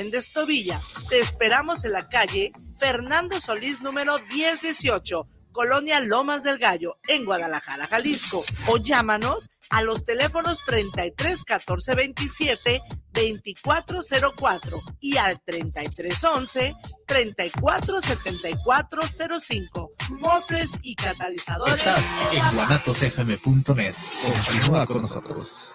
Méndez Tobilla. Te esperamos en la calle Fernando Solís número 1018 Colonia Lomas del Gallo, en Guadalajara, Jalisco. O llámanos a los teléfonos 33 14 27 2404 y al 33 11 34 74 05. Mofres y catalizadores. Estás en guanatosfm.net. Continúa con nosotros.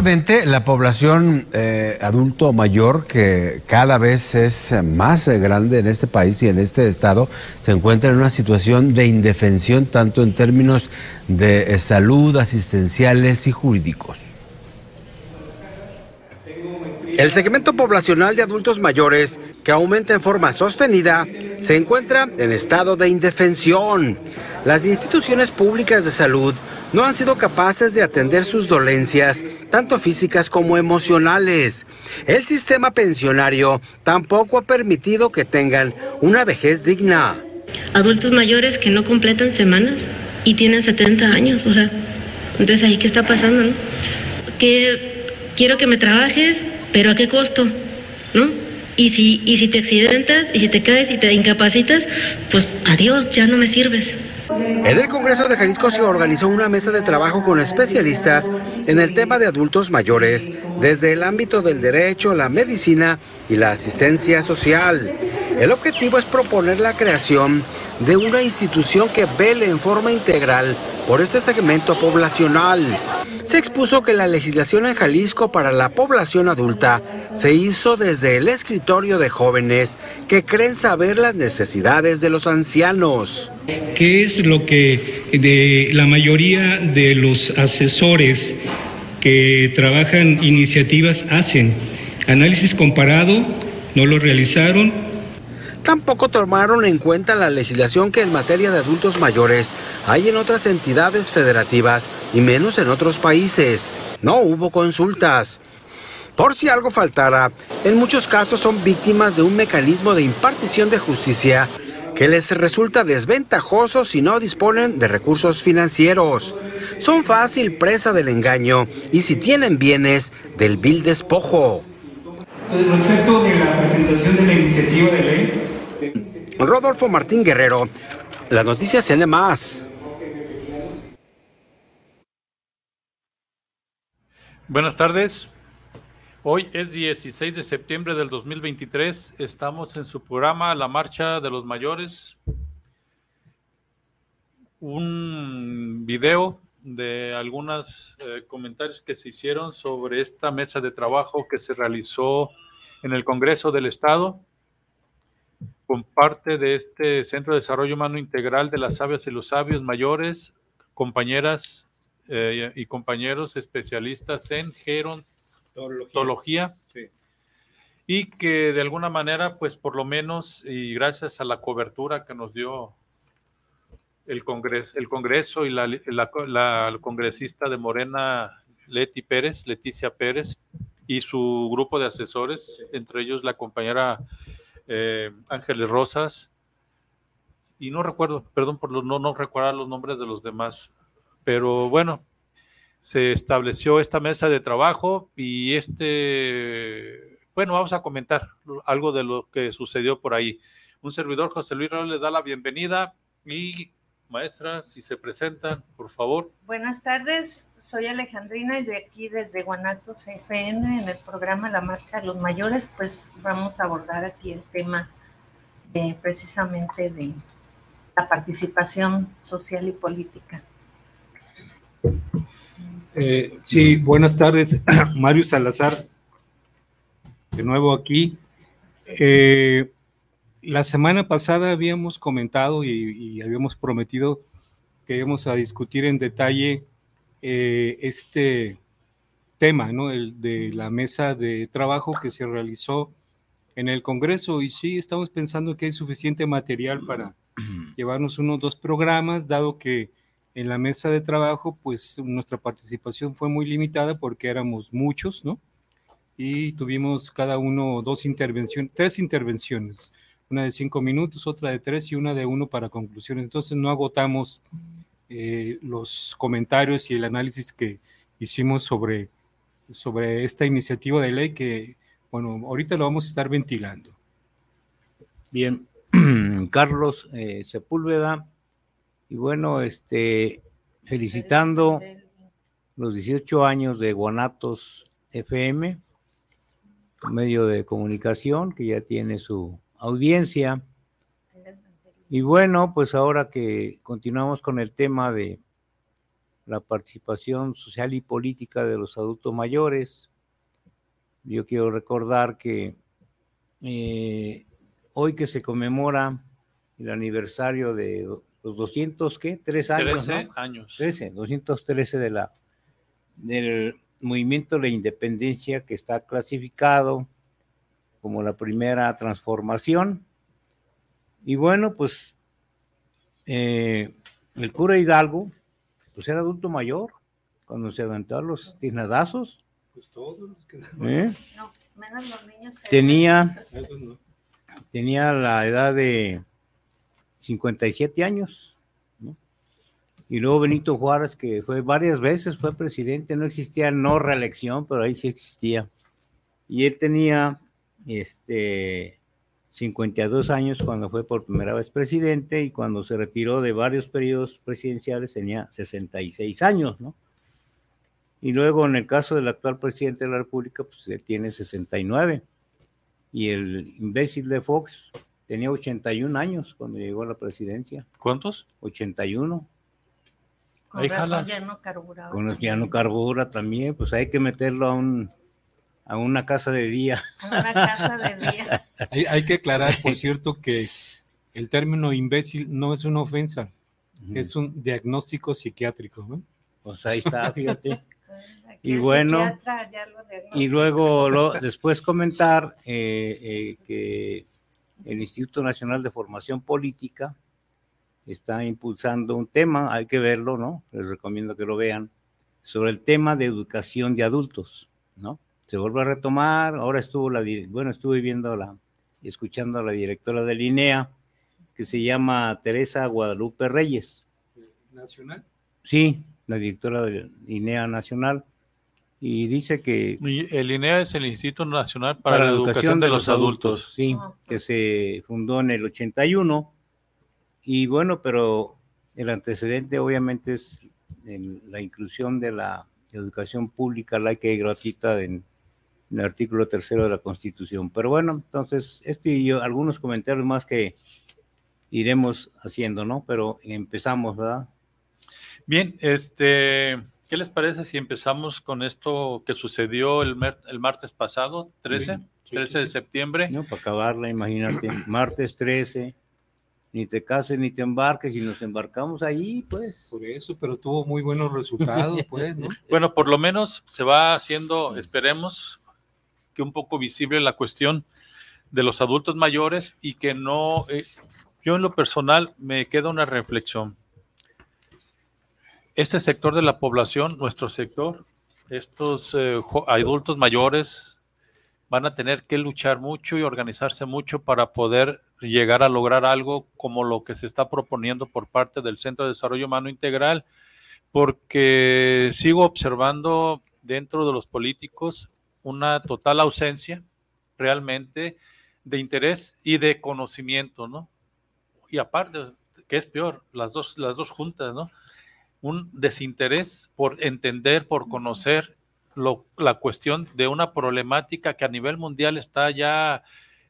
Lamentablemente, la población eh, adulto mayor, que cada vez es más grande en este país y en este estado, se encuentra en una situación de indefensión tanto en términos de salud, asistenciales y jurídicos. El segmento poblacional de adultos mayores, que aumenta en forma sostenida, se encuentra en estado de indefensión. Las instituciones públicas de salud no han sido capaces de atender sus dolencias, tanto físicas como emocionales. El sistema pensionario tampoco ha permitido que tengan una vejez digna. Adultos mayores que no completan semanas y tienen 70 años, o sea, entonces ahí qué está pasando, Que quiero que me trabajes, pero a qué costo, ¿no? Y si, y si te accidentas, y si te caes y te incapacitas, pues adiós, ya no me sirves. En el Congreso de Jalisco se organizó una mesa de trabajo con especialistas en el tema de adultos mayores, desde el ámbito del derecho, la medicina y la asistencia social. El objetivo es proponer la creación de una institución que vele en forma integral por este segmento poblacional. Se expuso que la legislación en Jalisco para la población adulta se hizo desde el escritorio de jóvenes que creen saber las necesidades de los ancianos. ¿Qué es lo que de la mayoría de los asesores que trabajan iniciativas hacen? Análisis comparado, no lo realizaron, Tampoco tomaron en cuenta la legislación que en materia de adultos mayores hay en otras entidades federativas y menos en otros países. No hubo consultas. Por si algo faltara, en muchos casos son víctimas de un mecanismo de impartición de justicia que les resulta desventajoso si no disponen de recursos financieros. Son fácil presa del engaño y si tienen bienes, del vil despojo. Respecto de la presentación de la iniciativa de ley, Rodolfo Martín Guerrero, las noticias tiene más. Buenas tardes. Hoy es 16 de septiembre del 2023. Estamos en su programa La Marcha de los Mayores. Un video de algunos eh, comentarios que se hicieron sobre esta mesa de trabajo que se realizó en el Congreso del Estado con parte de este Centro de Desarrollo Humano Integral de las Sabias y los Sabios Mayores, compañeras eh, y compañeros especialistas en gerontología. Y que de alguna manera, pues por lo menos, y gracias a la cobertura que nos dio el Congreso, el Congreso y la, la congresista de Morena, Leti Pérez, Leticia Pérez, y su grupo de asesores, entre ellos la compañera eh, Ángeles Rosas, y no recuerdo, perdón por no, no recordar los nombres de los demás, pero bueno, se estableció esta mesa de trabajo y este, bueno, vamos a comentar algo de lo que sucedió por ahí. Un servidor, José Luis Raúl, le da la bienvenida y maestra, si se presentan, por favor. Buenas tardes, soy Alejandrina y de aquí desde Guanatos FM en el programa La Marcha de los Mayores, pues vamos a abordar aquí el tema precisamente de la participación social y política. Eh, sí, buenas tardes, Mario Salazar, de nuevo aquí. Eh, la semana pasada habíamos comentado y, habíamos prometido que íbamos a discutir en detalle eh, este tema, ¿no? El de la mesa de trabajo que se realizó en el Congreso. Y sí, estamos pensando que hay suficiente material para llevarnos unos dos programas, dado que en la mesa de trabajo, pues nuestra participación fue muy limitada porque éramos muchos, ¿no? Y tuvimos cada uno dos intervenciones, tres intervenciones, una de cinco minutos, otra de tres y una de uno para conclusiones. Entonces no agotamos eh, los comentarios y el análisis que hicimos sobre, sobre esta iniciativa de ley que, bueno, ahorita lo vamos a estar ventilando. Bien, Carlos eh, Sepúlveda y bueno, este, felicitando los 18 años de Guanatos FM, medio de comunicación que ya tiene su audiencia. Y bueno, pues ahora que continuamos con el tema de la participación social y política de los adultos mayores, yo quiero recordar que eh, hoy que se conmemora el aniversario de los 200, ¿qué? Tres años. 13 años. 13, 213 de la, del movimiento de la independencia que está clasificado como la primera transformación. Y bueno, pues eh, el cura Hidalgo, pues era adulto mayor cuando se aventó a los tiznadazos. Pues todos los que... ¿Eh? No, menos los niños. Tenía, tenía la edad de 57 años. Y luego Benito Juárez, que fue varias veces, fue presidente, no existía no reelección, pero ahí sí existía. Y él tenía este, 52 años cuando fue por primera vez presidente y cuando se retiró de varios periodos presidenciales tenía 66 años, ¿no? Y luego en el caso del actual presidente de la República, pues él tiene 69. Y el imbécil de Fox Tenía 81 años cuando llegó a la presidencia. ¿Cuántos? 81. Con razón ya no carbura. Con ya no carbura también, pues hay que meterlo a un a una casa de día. A una casa de día. hay, que aclarar, por cierto, que el término imbécil no es una ofensa, es un diagnóstico psiquiátrico. ¿no? Pues ahí está, fíjate. y bueno, y luego lo, después comentar eh, eh, que el Instituto Nacional de Formación Política está impulsando un tema, hay que verlo, ¿no? Les recomiendo que lo vean, sobre el tema de educación de adultos, ¿no? Se vuelve a retomar, ahora estuvo la, bueno, estuve viendo la, escuchando a la directora del INEA, que se llama Teresa Guadalupe Reyes. ¿Nacional? Sí, la directora del INEA Nacional y dice que... El INEA es el Instituto Nacional para, la, Educación, de, los, Adultos, sí, ah, que se fundó en el 81. Y bueno, pero el antecedente obviamente es la inclusión de la educación pública laica y gratuita en, el artículo tercero de la Constitución. Pero bueno, entonces, este y yo, algunos comentarios más que iremos haciendo, ¿no? Pero empezamos, ¿verdad? Bien, este... ¿Qué les parece si empezamos con esto que sucedió el, el martes pasado, 13, 13 de septiembre? No, para acabarla, imagínate, martes 13, ni te cases ni te embarques y nos embarcamos ahí, pues. Por eso, pero tuvo muy buenos resultados, pues, ¿no? Bueno, por lo menos se va haciendo, esperemos, que un poco visible la cuestión de los adultos mayores y que no, eh, yo en lo personal me queda una reflexión. Este sector de la población, nuestro sector, estos eh, adultos mayores van a tener que luchar mucho y organizarse mucho para poder llegar a lograr algo como lo que se está proponiendo por parte del Centro de Desarrollo Humano Integral, porque sigo observando dentro de los políticos una total ausencia realmente de interés y de conocimiento, ¿no? Y aparte, que es peor, las dos, las dos juntas, ¿no? un desinterés por entender, por conocer la cuestión de una problemática que a nivel mundial está ya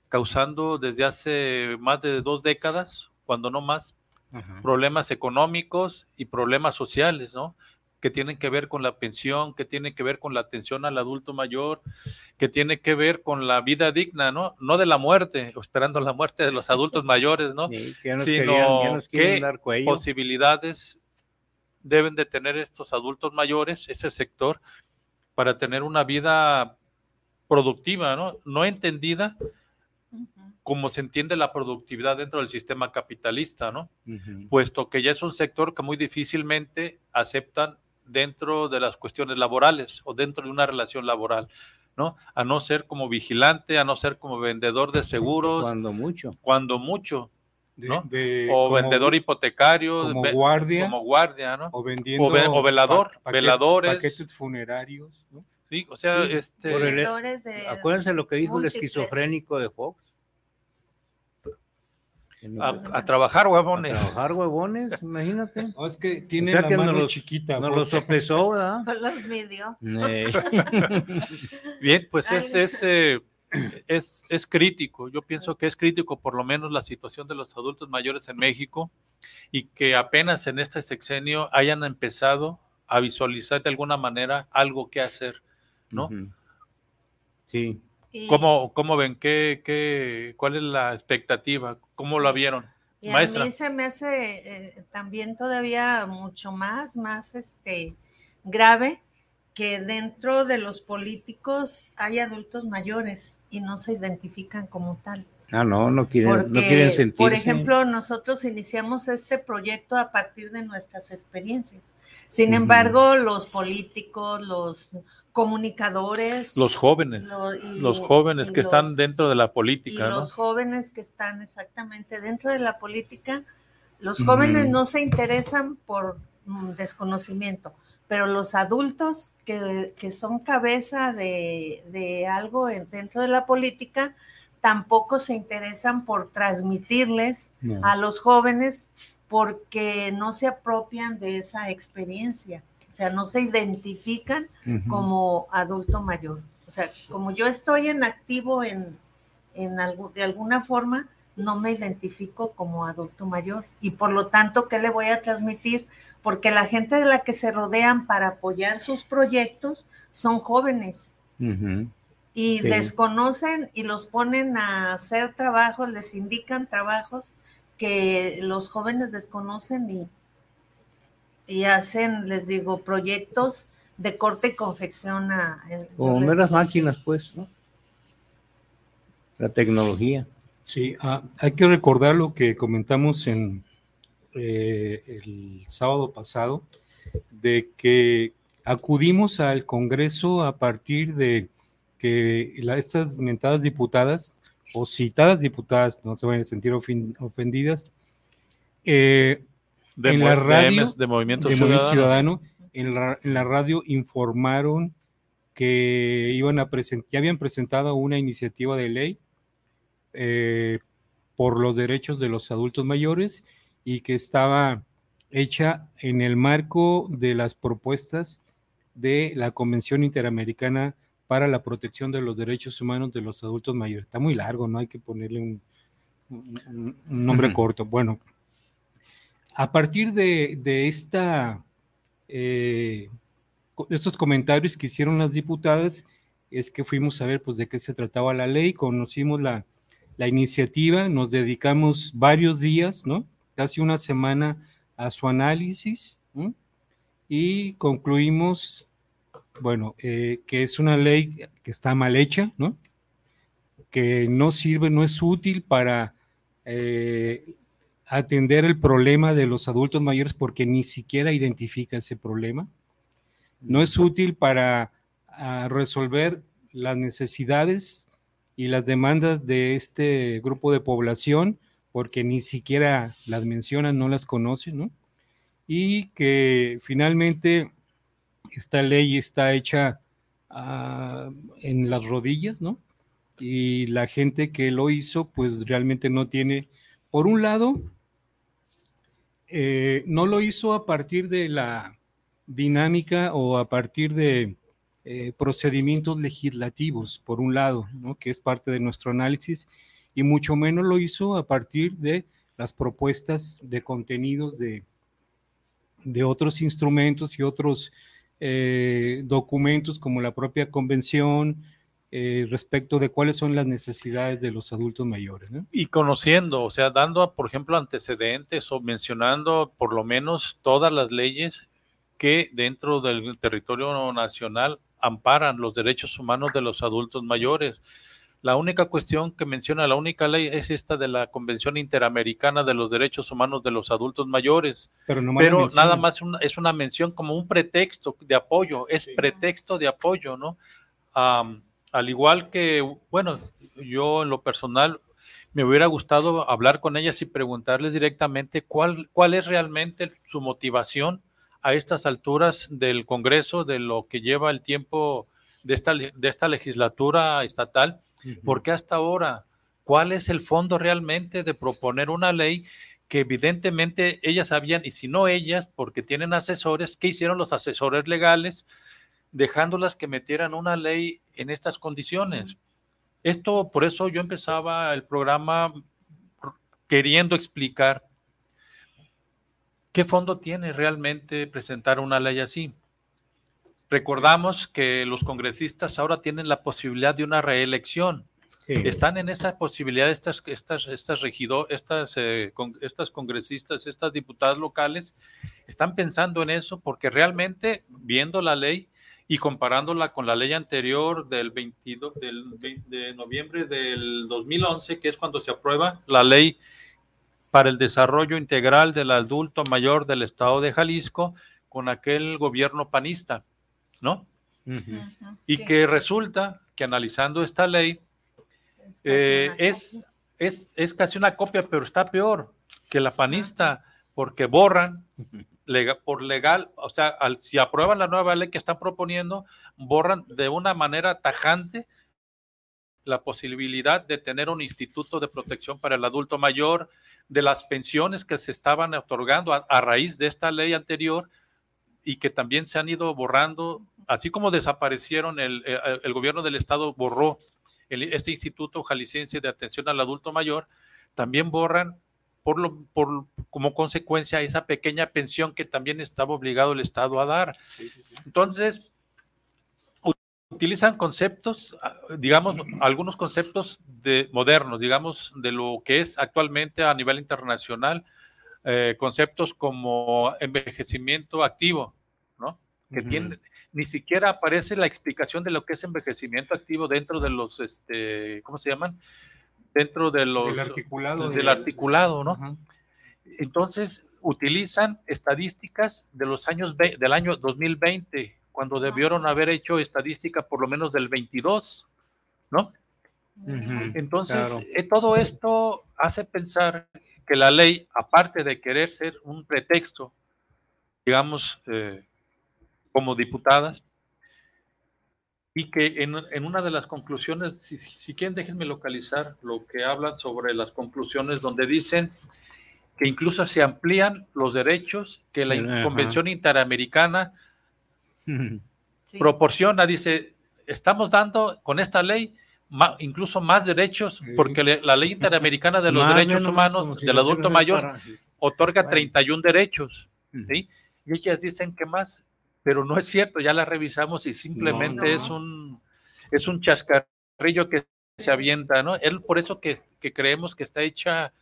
causando desde hace más de dos décadas, cuando no más, problemas económicos y problemas sociales, ¿no? Que tienen que ver con la pensión, que tienen que ver con la atención al adulto mayor, que tiene que ver con la vida digna, ¿no? No de la muerte, o esperando la muerte de los adultos mayores, ¿no? Sino qué posibilidades deben de tener estos adultos mayores, ese sector, para tener una vida productiva, ¿no? No entendida como se entiende la productividad dentro del sistema capitalista, ¿no? Puesto que ya es un sector que muy difícilmente aceptan dentro de las cuestiones laborales o dentro de una relación laboral, ¿no? A no ser como vigilante, a no ser como vendedor de seguros. Cuando mucho. Cuando mucho. ¿no? o vendedor hipotecario, como guardia, como guardia, ¿no? O vendiendo o, velador, veladores, paquetes funerarios, ¿no? Sí, o sea, este, acuérdense lo que dijo el esquizofrénico de Fox. A, trabajar huevones. A trabajar huevones, imagínate. No, es que tiene la mano chiquita. No lo sopesó, ¿verdad? los midió. Bien, pues es, es, eh, es, es, crítico. Yo pienso que es crítico por lo menos la situación de los adultos mayores en México y que apenas en este sexenio hayan empezado a visualizar de alguna manera algo que hacer, ¿no? Sí. ¿Cómo, ¿Cómo, ven? ¿Qué, qué, ¿Cuál es la expectativa? ¿Cómo la vieron? Y a mí se me hace eh, también todavía mucho más, más este, grave que dentro de los políticos hay adultos mayores y no se identifican como tal. Ah, no, no quieren, no quieren sentirse. Por ejemplo, nosotros iniciamos este proyecto a partir de nuestras experiencias. Sin embargo, los políticos, los comunicadores. Los jóvenes, los jóvenes que están dentro de la política. Y los jóvenes que están exactamente dentro de la política, los jóvenes no se interesan por mm, desconocimiento, pero los adultos que, son cabeza de, algo dentro de la política, tampoco se interesan por transmitirles a los jóvenes porque no se apropian de esa experiencia sea, no se identifican como adulto mayor. O sea, como yo estoy en activo en, en algo, de alguna forma, no me identifico como adulto mayor. Y por lo tanto, ¿qué le voy a transmitir? Porque la gente de la que se rodean para apoyar sus proyectos son jóvenes. Y desconocen y los ponen a hacer trabajos, les indican trabajos que los jóvenes desconocen y y hacen, les digo, proyectos de corte y confección a... Como meras máquinas, pues, ¿no? La tecnología. Sí, ah, hay que recordar lo que comentamos en eh, el sábado pasado, de que acudimos al Congreso a partir de que estas mentadas diputadas o citadas diputadas, no se van a sentir ofendidas, eh, de, en la radio, de, Movimiento Ciudadano, en, la, radio informaron que iban a presentar, ya habían presentado una iniciativa de ley eh, por los derechos de los adultos mayores y que estaba hecha en el marco de las propuestas de la Convención Interamericana para la Protección de los Derechos Humanos de los Adultos Mayores. Está muy largo, no hay que ponerle un, nombre corto. Bueno, a partir de, esta, eh, estos comentarios que hicieron las diputadas, es que fuimos a ver pues, de qué se trataba la ley, conocimos la, iniciativa, nos dedicamos varios días, ¿no? casi una semana a su análisis y concluimos, bueno, eh, que es una ley que está mal hecha, ¿no? que no sirve, no es útil para eh, atender el problema de los adultos mayores porque ni siquiera identifica ese problema. No es útil para ah, resolver las necesidades y las demandas de este grupo de población porque ni siquiera las mencionan, no las conocen, ¿no? Y que finalmente esta ley está hecha ah, en las rodillas, ¿no? Y la gente que lo hizo, pues realmente no tiene, por un lado, eh, no lo hizo a partir de la dinámica o a partir de eh, procedimientos legislativos, por un lado, que es parte de nuestro análisis, y mucho menos lo hizo a partir de las propuestas de contenidos de, otros instrumentos y otros eh, documentos como la propia convención eh, respecto de cuáles son las necesidades de los adultos mayores. ¿no? Y conociendo, o sea, dando, por ejemplo, antecedentes o mencionando por lo menos todas las leyes que dentro del territorio nacional amparan los derechos humanos de los adultos mayores. La única cuestión que menciona la única ley es esta de la Convención Interamericana de los Derechos Humanos de los Adultos Mayores. Pero, nada más es una mención como un pretexto de apoyo, es pretexto de apoyo, ¿no? Al igual que, bueno, yo en lo personal me hubiera gustado hablar con ellas y preguntarles directamente cuál, cuál es realmente su motivación a estas alturas del Congreso, de lo que lleva el tiempo de esta, de esta legislatura estatal ¿Por qué hasta ahora? ¿Cuál es el fondo realmente de proponer una ley que evidentemente ellas sabían, y si no ellas, porque tienen asesores, ¿qué hicieron los asesores legales? Dejándolas que metieran una ley en estas condiciones. Esto, por eso yo empezaba el programa queriendo explicar qué fondo tiene realmente presentar una ley así. Recordamos que los congresistas ahora tienen la posibilidad de una reelección. Están en esa posibilidad estas, estas, estas estas, eh, estas congresistas, estas diputadas locales, están pensando en eso porque realmente viendo la ley y comparándola con la ley anterior del 22 de noviembre del 2011, que es cuando se aprueba la ley para el desarrollo integral del adulto mayor del estado de Jalisco con aquel gobierno panista. ¿no? Y que resulta que analizando esta ley eh, es, es, es, casi una copia, pero está peor que la panista, porque borran por legal, o sea, si aprueban la nueva ley que están proponiendo, borran de una manera tajante la posibilidad de tener un instituto de protección para el adulto mayor, de las pensiones que se estaban otorgando a raíz de esta ley anterior, y que también se han ido borrando, así como desaparecieron, el, el, gobierno del estado borró este Instituto Jalisciense de Atención al Adulto Mayor, también borran por lo, por, como consecuencia esa pequeña pensión que también estaba obligado el Estado a dar. Entonces, utilizan conceptos, digamos, algunos conceptos de, modernos, digamos, de lo que es actualmente a nivel internacional, eh, conceptos como envejecimiento activo, ¿no? Que ni siquiera aparece la explicación de lo que es envejecimiento activo dentro de los, este, ¿cómo se llaman? Dentro de los... Del articulado. Del articulado, ¿no? Entonces, utilizan estadísticas de los años, del año 2020, cuando debieron haber hecho estadística por lo menos del 22, ¿no? Entonces, eh, todo esto hace pensar que la ley, aparte de querer ser un pretexto, digamos, eh, como diputadas, y que en, una de las conclusiones, si, quieren déjenme localizar lo que hablan sobre las conclusiones donde dicen que incluso se amplían los derechos que la Convención Interamericana proporciona, dice, estamos dando con esta ley incluso más derechos, porque la ley interamericana de los derechos humanos del adulto mayor otorga 31 derechos, ¿sí? Y ellas dicen que más, pero no es cierto, ya la revisamos y simplemente es un es un chascarrillo que se avienta, ¿no? Es por eso que, que creemos que está hecha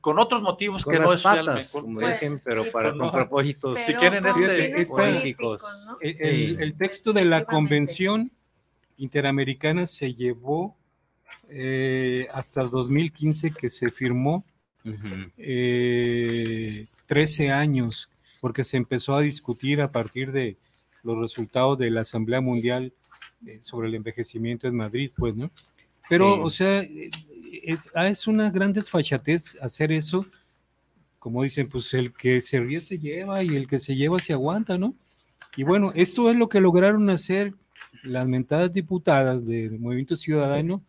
con otros motivos que no es patas, como dicen, pero para con propósitos. si quieren este, políticos. El, el, texto de la convención Interamericana se llevó eh, hasta 2015 que se firmó, 13 eh, años, porque se empezó a discutir a partir de los resultados de la Asamblea Mundial eh, sobre el envejecimiento en Madrid, pues, ¿no? Pero, o sea, es, ah, es, una gran desfachatez hacer eso. Como dicen, pues el que se ríe se lleva y el que se lleva se aguanta, ¿no? Y bueno, esto es lo que lograron hacer las mentadas diputadas del Movimiento Ciudadano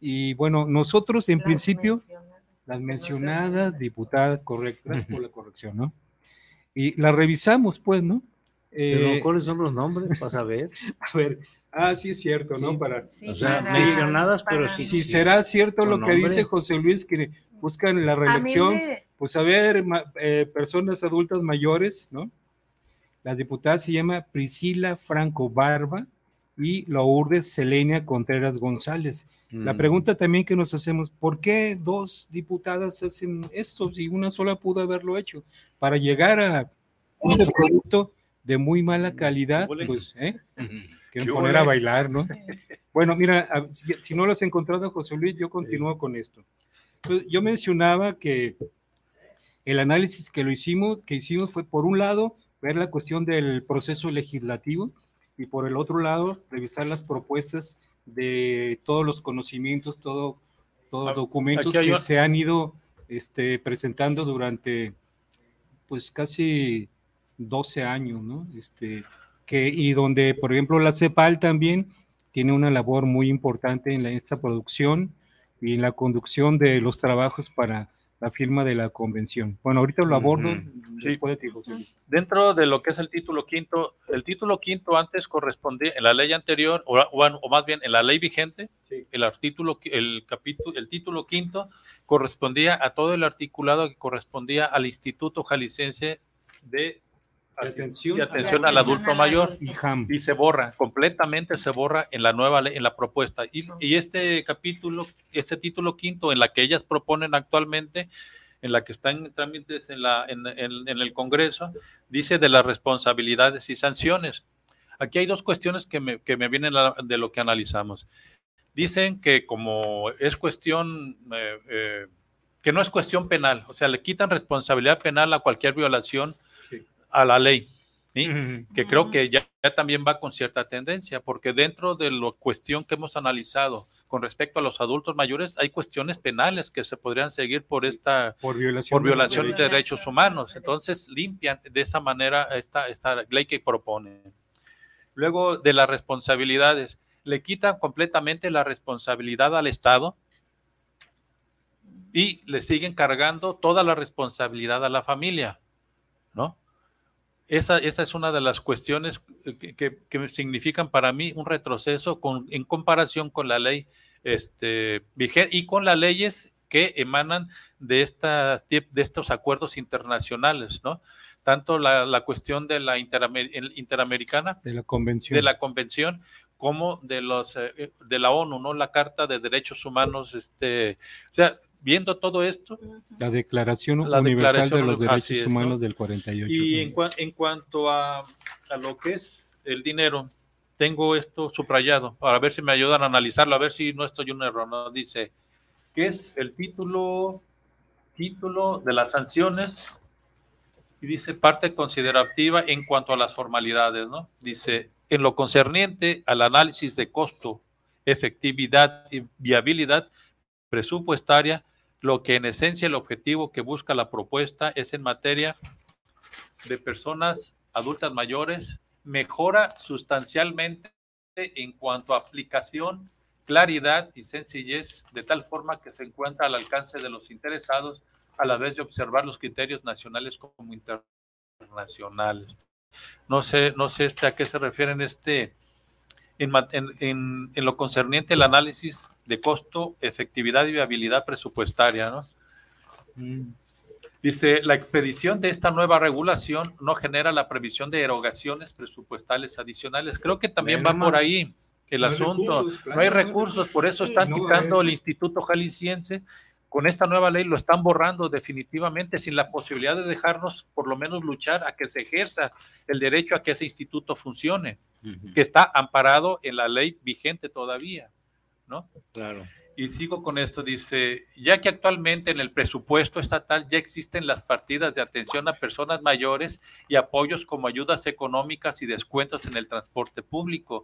y bueno, nosotros en principio, las mencionadas diputadas, correctas, por la corrección, ¿no? Y las revisamos, pues, ¿no? Eh, ¿cuáles son los nombres? Para saber. A ver, ah, sí es cierto, ¿no? Para, o sea, mencionadas, pero sí. Si será cierto lo que dice José Luis, que buscan la reelección, pues a ver, eh, personas adultas mayores, ¿no? La diputada se llama Priscila Franco Barba y Lourdes Selenia Contreras González. La Mm. pregunta también que nos hacemos, ¿por qué dos diputadas hacen esto si una sola pudo haberlo hecho? Para llegar a un producto de muy mala calidad, pues, ¿eh? que ¿Qué poner a bailar, ¿no? Bueno, mira, si no lo has encontrado, José Luis, yo continúo con esto. Pues, yo mencionaba que el análisis que lo hicimos, que hicimos fue por un lado ver la cuestión del proceso legislativo y por el otro lado revisar las propuestas de todos los conocimientos, todo, todos documentos aquí hay que se han ido este, presentando durante pues casi 12 años, ¿no? Este, que, y donde, por ejemplo, la CEPAL también tiene una labor muy importante en la, esta producción y en la conducción de los trabajos para la firma de la convención. Bueno, ahorita lo abordo. Sí. después de ti, José Luis. Dentro de lo que es el título quinto, el título quinto antes correspondía en la ley anterior, o, o- o más bien en la ley vigente, el, artículo, el, capítulo, el título quinto correspondía a todo el articulado que correspondía al Instituto Jalisciense de atención, de atención al adulto mayor. y se borra completamente se borra en la nueva ley en la propuesta. Y, y este capítulo este título quinto en la que ellas proponen actualmente en la que están en trámites en la en, en- en el Congreso dice de las responsabilidades y sanciones. Aquí hay dos cuestiones que me, que me vienen a- de lo que analizamos. Dicen que como es cuestión eh, eh, que no es cuestión penal o sea le quitan responsabilidad penal a cualquier violación a la ley, ¿sí? que creo que ya, ya también va con cierta tendencia, porque dentro de la cuestión que hemos analizado con respecto a los adultos mayores, hay cuestiones penales que se podrían seguir por esta por violación, por violación de derechos humanos. Entonces limpian de esa manera esta, esta ley que propone. Luego de las responsabilidades, le quitan completamente la responsabilidad al Estado y le siguen cargando toda la responsabilidad a la familia, ¿no? Esa, esa es una de las cuestiones que, que- que significan para mí un retroceso con, en comparación con la ley este, vigente y con las leyes que emanan de, estas, de estos acuerdos internacionales, ¿no? Tanto la, la cuestión de la interamer- interamericana, de la convención. de la convención, como de los eh, de la ONU, ¿no? La Carta de Derechos Humanos, este, o sea, viendo todo esto, La Declaración La Universal Declaración de los Derechos es, ¿no? Humanos del 48. Y en, cua- en cuanto a, a lo que es el dinero, tengo esto subrayado para ver si me ayudan a analizarlo, a ver si no estoy en un error. ¿no? Dice, ¿qué es el título, título de las sanciones? Y dice parte considerativa en cuanto a las formalidades, ¿no? Dice, en lo concerniente al análisis de costo, efectividad y viabilidad presupuestaria, lo que en esencia el objetivo que busca la propuesta es en materia de personas adultas mayores, mejora sustancialmente en cuanto a aplicación, claridad y sencillez, de tal forma que se encuentra al alcance de los interesados a la vez de observar los criterios nacionales como internacionales. No sé, no sé este, a qué se refieren este, en, en- en- en lo concerniente al análisis de costo, efectividad y viabilidad presupuestaria, ¿no? Dice, la expedición de esta nueva regulación no genera la previsión de erogaciones presupuestales adicionales. Creo que también va por ahí el no asunto. recursos, no hay recursos, por eso Sí, están no, quitando eh. el Instituto Jalisciense. Con esta nueva ley lo están borrando definitivamente sin la posibilidad de dejarnos por lo menos luchar a que se ejerza el derecho a que ese instituto funcione, que está amparado en la ley vigente todavía, ¿no? Claro. Y sigo con esto, dice, ya que actualmente en el presupuesto estatal ya existen las partidas de atención a personas mayores y apoyos como ayudas económicas y descuentos en el transporte público,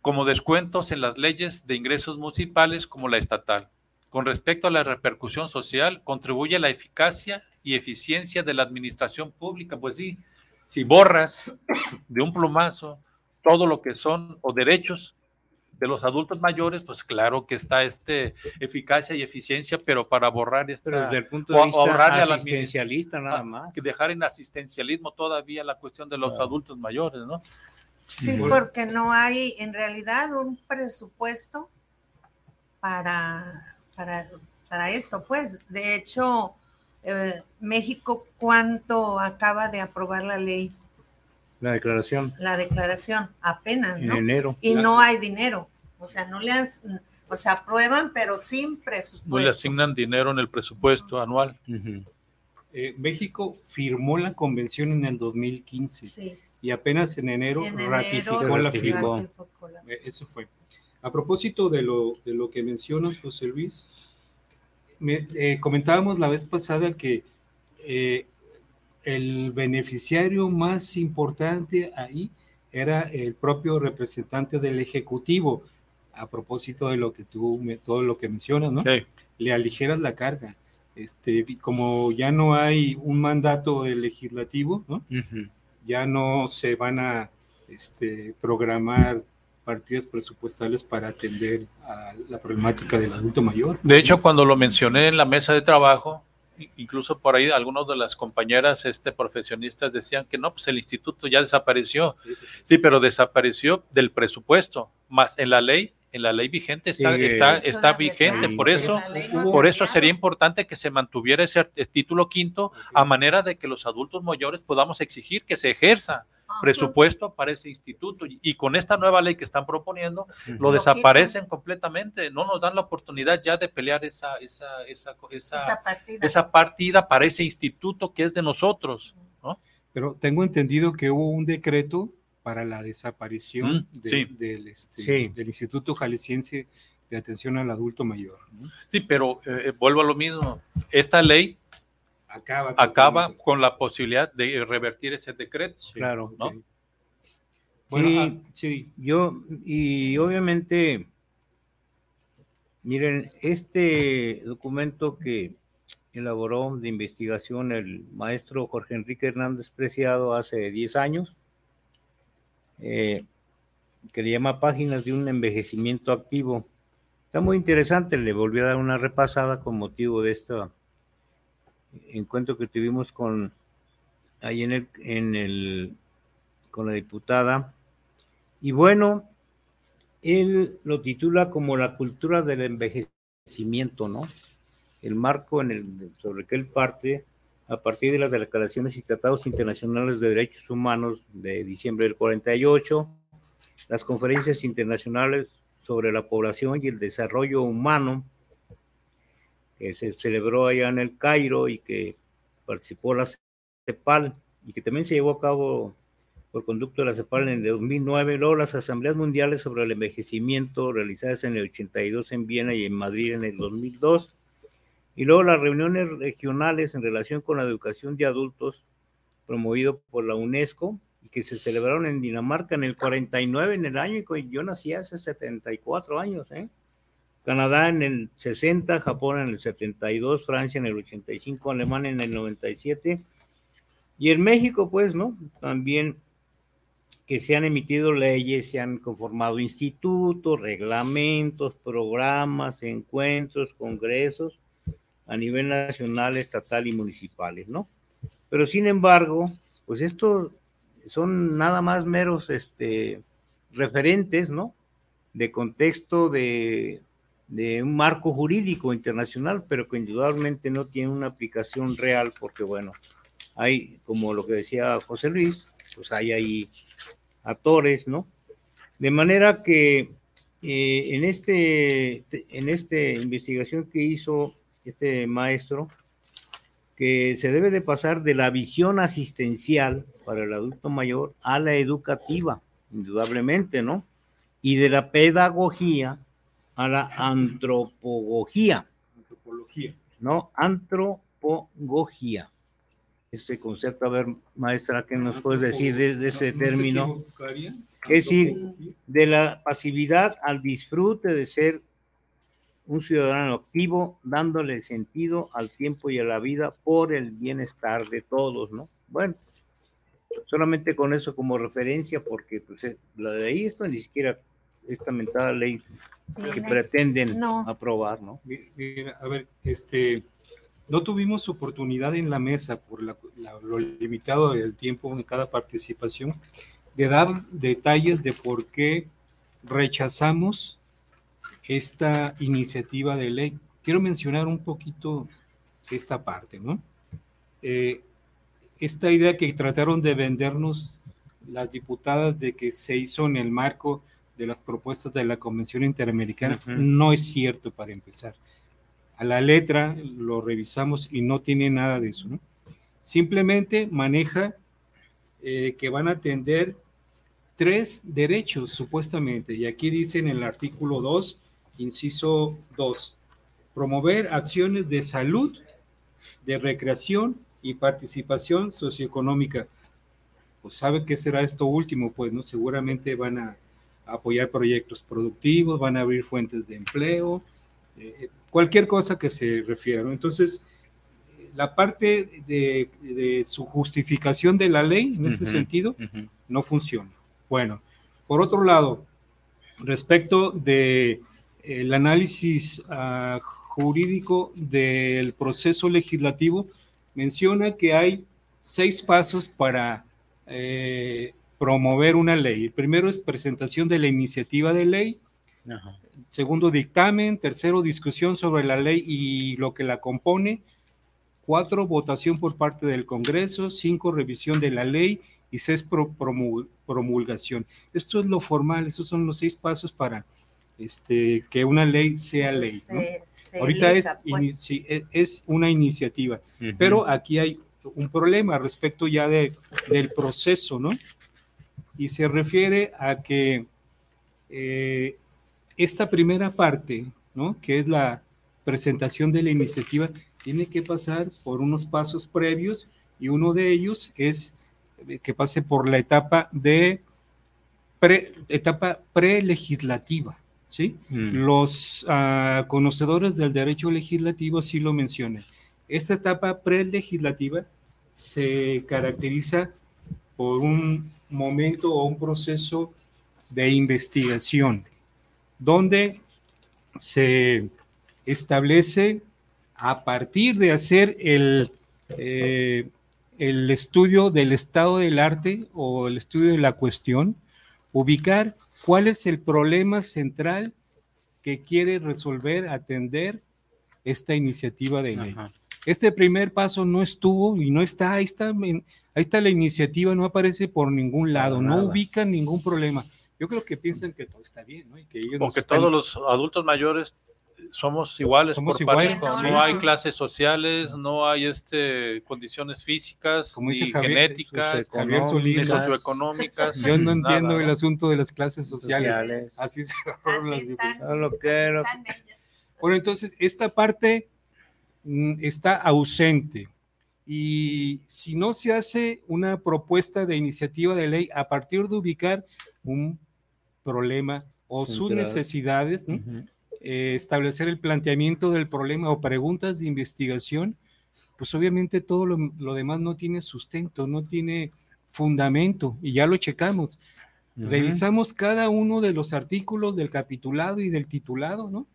como descuentos en las leyes de ingresos municipales como la estatal. Con respecto a la repercusión social, contribuye a la eficacia y eficiencia de la administración pública. Pues sí, si borras de un plumazo todo lo que son o derechos de los adultos mayores, pues claro que está este eficacia y eficiencia, pero para borrar esta, Pero desde el punto de o vista ahorrarle a la asistencialista nada ah, más. que dejar en asistencialismo todavía la cuestión de los Claro. adultos mayores, ¿no? Sí, porque no hay en realidad un presupuesto para, para para esto, pues. De hecho, eh, México, ¿cuánto acaba de aprobar la ley? La declaración. La declaración, apenas, En ¿no? enero. Y no hay dinero. O sea, no le han, o sea, aprueban, pero sin No le presupuesto. asignan dinero en el presupuesto anual. Eh, México firmó la convención en el 2015 Sí. y apenas en enero En enero ratificó la ratificó. firma. Eh, Eso fue. A propósito de lo, de lo que mencionas, José Luis, me- eh, comentábamos la vez pasada que eh, el beneficiario más importante ahí era el propio representante del Ejecutivo. A propósito de lo que tú, me- todo lo que mencionas, ¿no? Le aligeras la carga. Este, como ya no hay un mandato del legislativo, ¿no? ya no se van a este, programar partidas presupuestales para atender a la problemática del adulto mayor. De hecho, cuando lo mencioné en la mesa de trabajo, incluso por ahí algunos de las compañeras este, profesionistas decían que no, pues el instituto ya desapareció. Sí, pero desapareció del presupuesto, más en la ley, en la ley vigente está, está, está vigente. Por eso, no por eso sería importante que se mantuviera ese título quinto a manera de que los adultos mayores podamos exigir que se ejerza. Presupuesto para ese instituto. Y, con esta nueva ley que están proponiendo, lo Lo desaparecen completamente. No nos dan la oportunidad ya de pelear esa, esa, esa, esa, Esa partida. esa partida para ese instituto que es de nosotros. ¿no? Pero tengo entendido que hubo un decreto para la desaparición Mm, de- sí. del, este, Sí. del Instituto Jalisciense de Atención al Adulto Mayor. ¿no? Sí, pero eh, vuelvo a lo mismo. Esta ley Acaba, acaba con la posibilidad de revertir ese decreto. Claro. ¿no? Bueno, Sí. ah, sí, Yo, y obviamente, miren, este documento que elaboró de investigación el maestro Jorge Enrique Hernández Preciado hace 10 años, eh, que le llama Páginas de un envejecimiento activo. Está muy interesante, le volví a dar una repasada con motivo de este encuentro que tuvimos con ahí en el, en el con la diputada. Y bueno, él lo titula como la cultura del envejecimiento, ¿no? El marco en el, sobre que él parte a partir de las declaraciones y tratados internacionales de derechos humanos de diciembre del 48, las conferencias internacionales sobre la población y el desarrollo humano que se celebró allá en el Cairo y que participó la CEPAL y que también se llevó a cabo por conducto de la CEPAL en el 2009, luego las asambleas mundiales sobre el envejecimiento realizadas en el 82 en Viena y en Madrid en el 2002, y luego las reuniones regionales en relación con la educación de adultos promovido por la UNESCO y que se celebraron en Dinamarca en el 49, en el año que yo nací hace 74 años, ¿eh? Canadá en el 60, Japón en el 72, Francia en el 85, Alemania en el 97, y en México, pues, ¿no? También que se han emitido leyes, se han conformado institutos, reglamentos, programas, encuentros, congresos a nivel nacional, estatal y municipales, ¿no? Pero sin embargo, pues estos son nada más meros este, referentes, ¿no? De contexto de, de un marco jurídico internacional, pero que indudablemente no tiene una aplicación real, porque bueno, hay, como lo que decía José Luis, pues hay ahí actores, ¿no? De manera que eh, en este en esta investigación que hizo este maestro, que se debe de pasar de la visión asistencial para el adulto mayor a la educativa, indudablemente, ¿no? Y de la pedagogía a la antropología, antropología. ¿no? Antropología. Este concepto, a ver, maestra, ¿qué nos puedes decir de, de ese ¿No- no se término? Es decir, de la pasividad al disfrute de ser un ciudadano activo, dándole sentido al tiempo y a la vida por el bienestar de todos, ¿no? Bueno, solamente con eso como referencia, porque pues, eh, la de ahí esto ni siquiera esta mentada ley que pretenden No. aprobar, ¿no? Mira, a ver, este, no tuvimos oportunidad en la mesa por la- la- lo limitado del tiempo en cada participación de dar detalles de por qué rechazamos esta iniciativa de ley. quiero mencionar un poquito esta parte, ¿no? Eh, esta idea que trataron de vendernos las diputadas de que se hizo en el marco de las propuestas de la Convención Interamericana no es cierto para empezar. A la letra lo revisamos y no tiene nada de eso. ¿no? Simplemente maneja eh, que van a atender tres derechos supuestamente. Y aquí dice en el artículo 2, inciso 2, promover acciones de salud, de recreación y participación socioeconómica. Pues sabe qué será esto último, pues, ¿no? Seguramente van a apoyar proyectos productivos, van a abrir fuentes de empleo, eh, cualquier cosa que se refiera. Entonces, la parte de, su justificación de la ley en este sentido no funciona. Bueno, por otro lado, respecto de el análisis ah, jurídico del proceso legislativo, menciona que hay seis pasos para eh, promover una ley. El primero es presentación de la iniciativa de ley. Segundo, dictamen. Tercero, discusión sobre la ley y lo que la compone. Cuatro, votación por parte del Congreso. Cinco, revisión de la ley. Y seis, promulgación. Esto es lo formal, estos son los seis pasos para este, que una ley sea ley. Ahorita es, pues. e, es, una iniciativa, pero aquí hay un problema respecto ya de, del proceso, ¿no? Y se refiere a que eh, esta primera parte, ¿no? que es la presentación de la iniciativa, tiene que pasar por unos pasos previos y uno de ellos es que pase por la etapa de pre, etapa prelegislativa. ¿sí? Mm. Los ah, conocedores del derecho legislativo sí lo mencionan. Esta etapa prelegislativa se caracteriza por un momento o un proceso de investigación donde se establece a partir de hacer el, eh, el estudio del estado del arte o el estudio de la cuestión, ubicar cuál es el problema central que quiere resolver, atender esta iniciativa de ley. Este primer paso no estuvo y no está, ahí está, ahí está la iniciativa, no aparece por ningún lado, no ubican ningún problema. Yo creo que piensan que todo está bien, ¿no? Y que ellos Porque todos los adultos mayores somos iguales somos iguales, no, hay clases sociales, no hay este condiciones físicas, ni genéticas, ni socioeconómicas. Yo no entiendo el asunto de las clases sociales. Así, se lo que, Bueno, entonces esta parte está ausente. Y si no se hace una propuesta de iniciativa de ley a partir de ubicar un problema o sus necesidades, eh, establecer el planteamiento del problema o preguntas de investigación, pues obviamente todo lo, demás no tiene sustento, no tiene fundamento y ya lo checamos. Revisamos cada uno de los artículos del capitulado y del titulado, ¿no?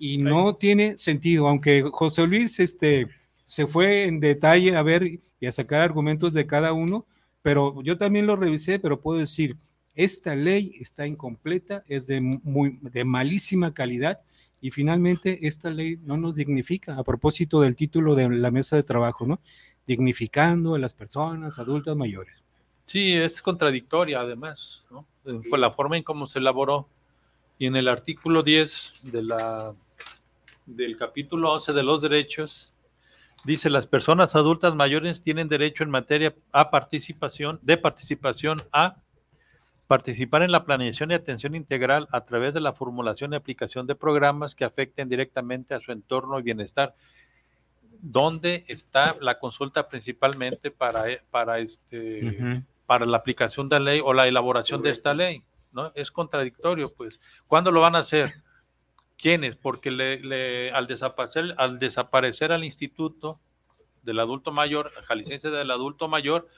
Y no tiene sentido, aunque José Luis este, se fue en detalle a ver y a sacar argumentos de cada uno, pero yo también lo revisé, pero puedo decir, esta ley está incompleta, es de, muy, de malísima calidad y finalmente esta ley no nos dignifica, a propósito del título de la mesa de trabajo, ¿no? Dignificando a las personas adultas mayores. Sí, es contradictoria además, ¿no? Fue la forma en cómo se elaboró. Y en el artículo 10 de la del capítulo 11 de los derechos, dice las personas adultas mayores tienen derecho en materia a participación, de participación a participar en la planeación y atención integral a través de la formulación y aplicación de programas que afecten directamente a su entorno y bienestar. ¿Dónde está la consulta principalmente para, para, este, para la aplicación de la ley o la elaboración de esta ley? ¿No? Es contradictorio, pues. ¿Cuándo lo van a hacer? ¿Quiénes? Porque le, al, desaparecer, al desaparecer al instituto del adulto mayor, jalisciense del adulto mayor,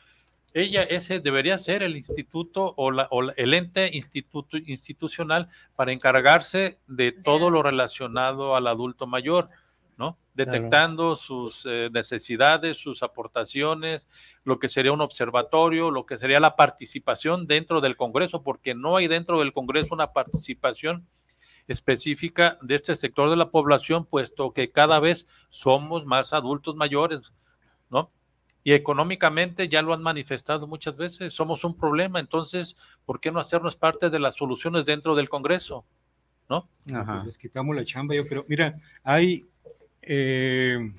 ella ese debería ser el instituto o, la, o el ente instituto, institucional para encargarse de todo lo relacionado al adulto mayor, ¿no? Detectando sus eh, necesidades, sus aportaciones, lo que sería un observatorio, lo que sería la participación dentro del Congreso, porque no hay dentro del Congreso una participación específica de este sector de la población, puesto que cada vez somos más adultos mayores, ¿no? Y económicamente ya lo han manifestado muchas veces, somos un problema, entonces, ¿por qué no hacernos parte de las soluciones dentro del Congreso? ¿No? Pues les quitamos la chamba, yo creo. Mira, hay eh,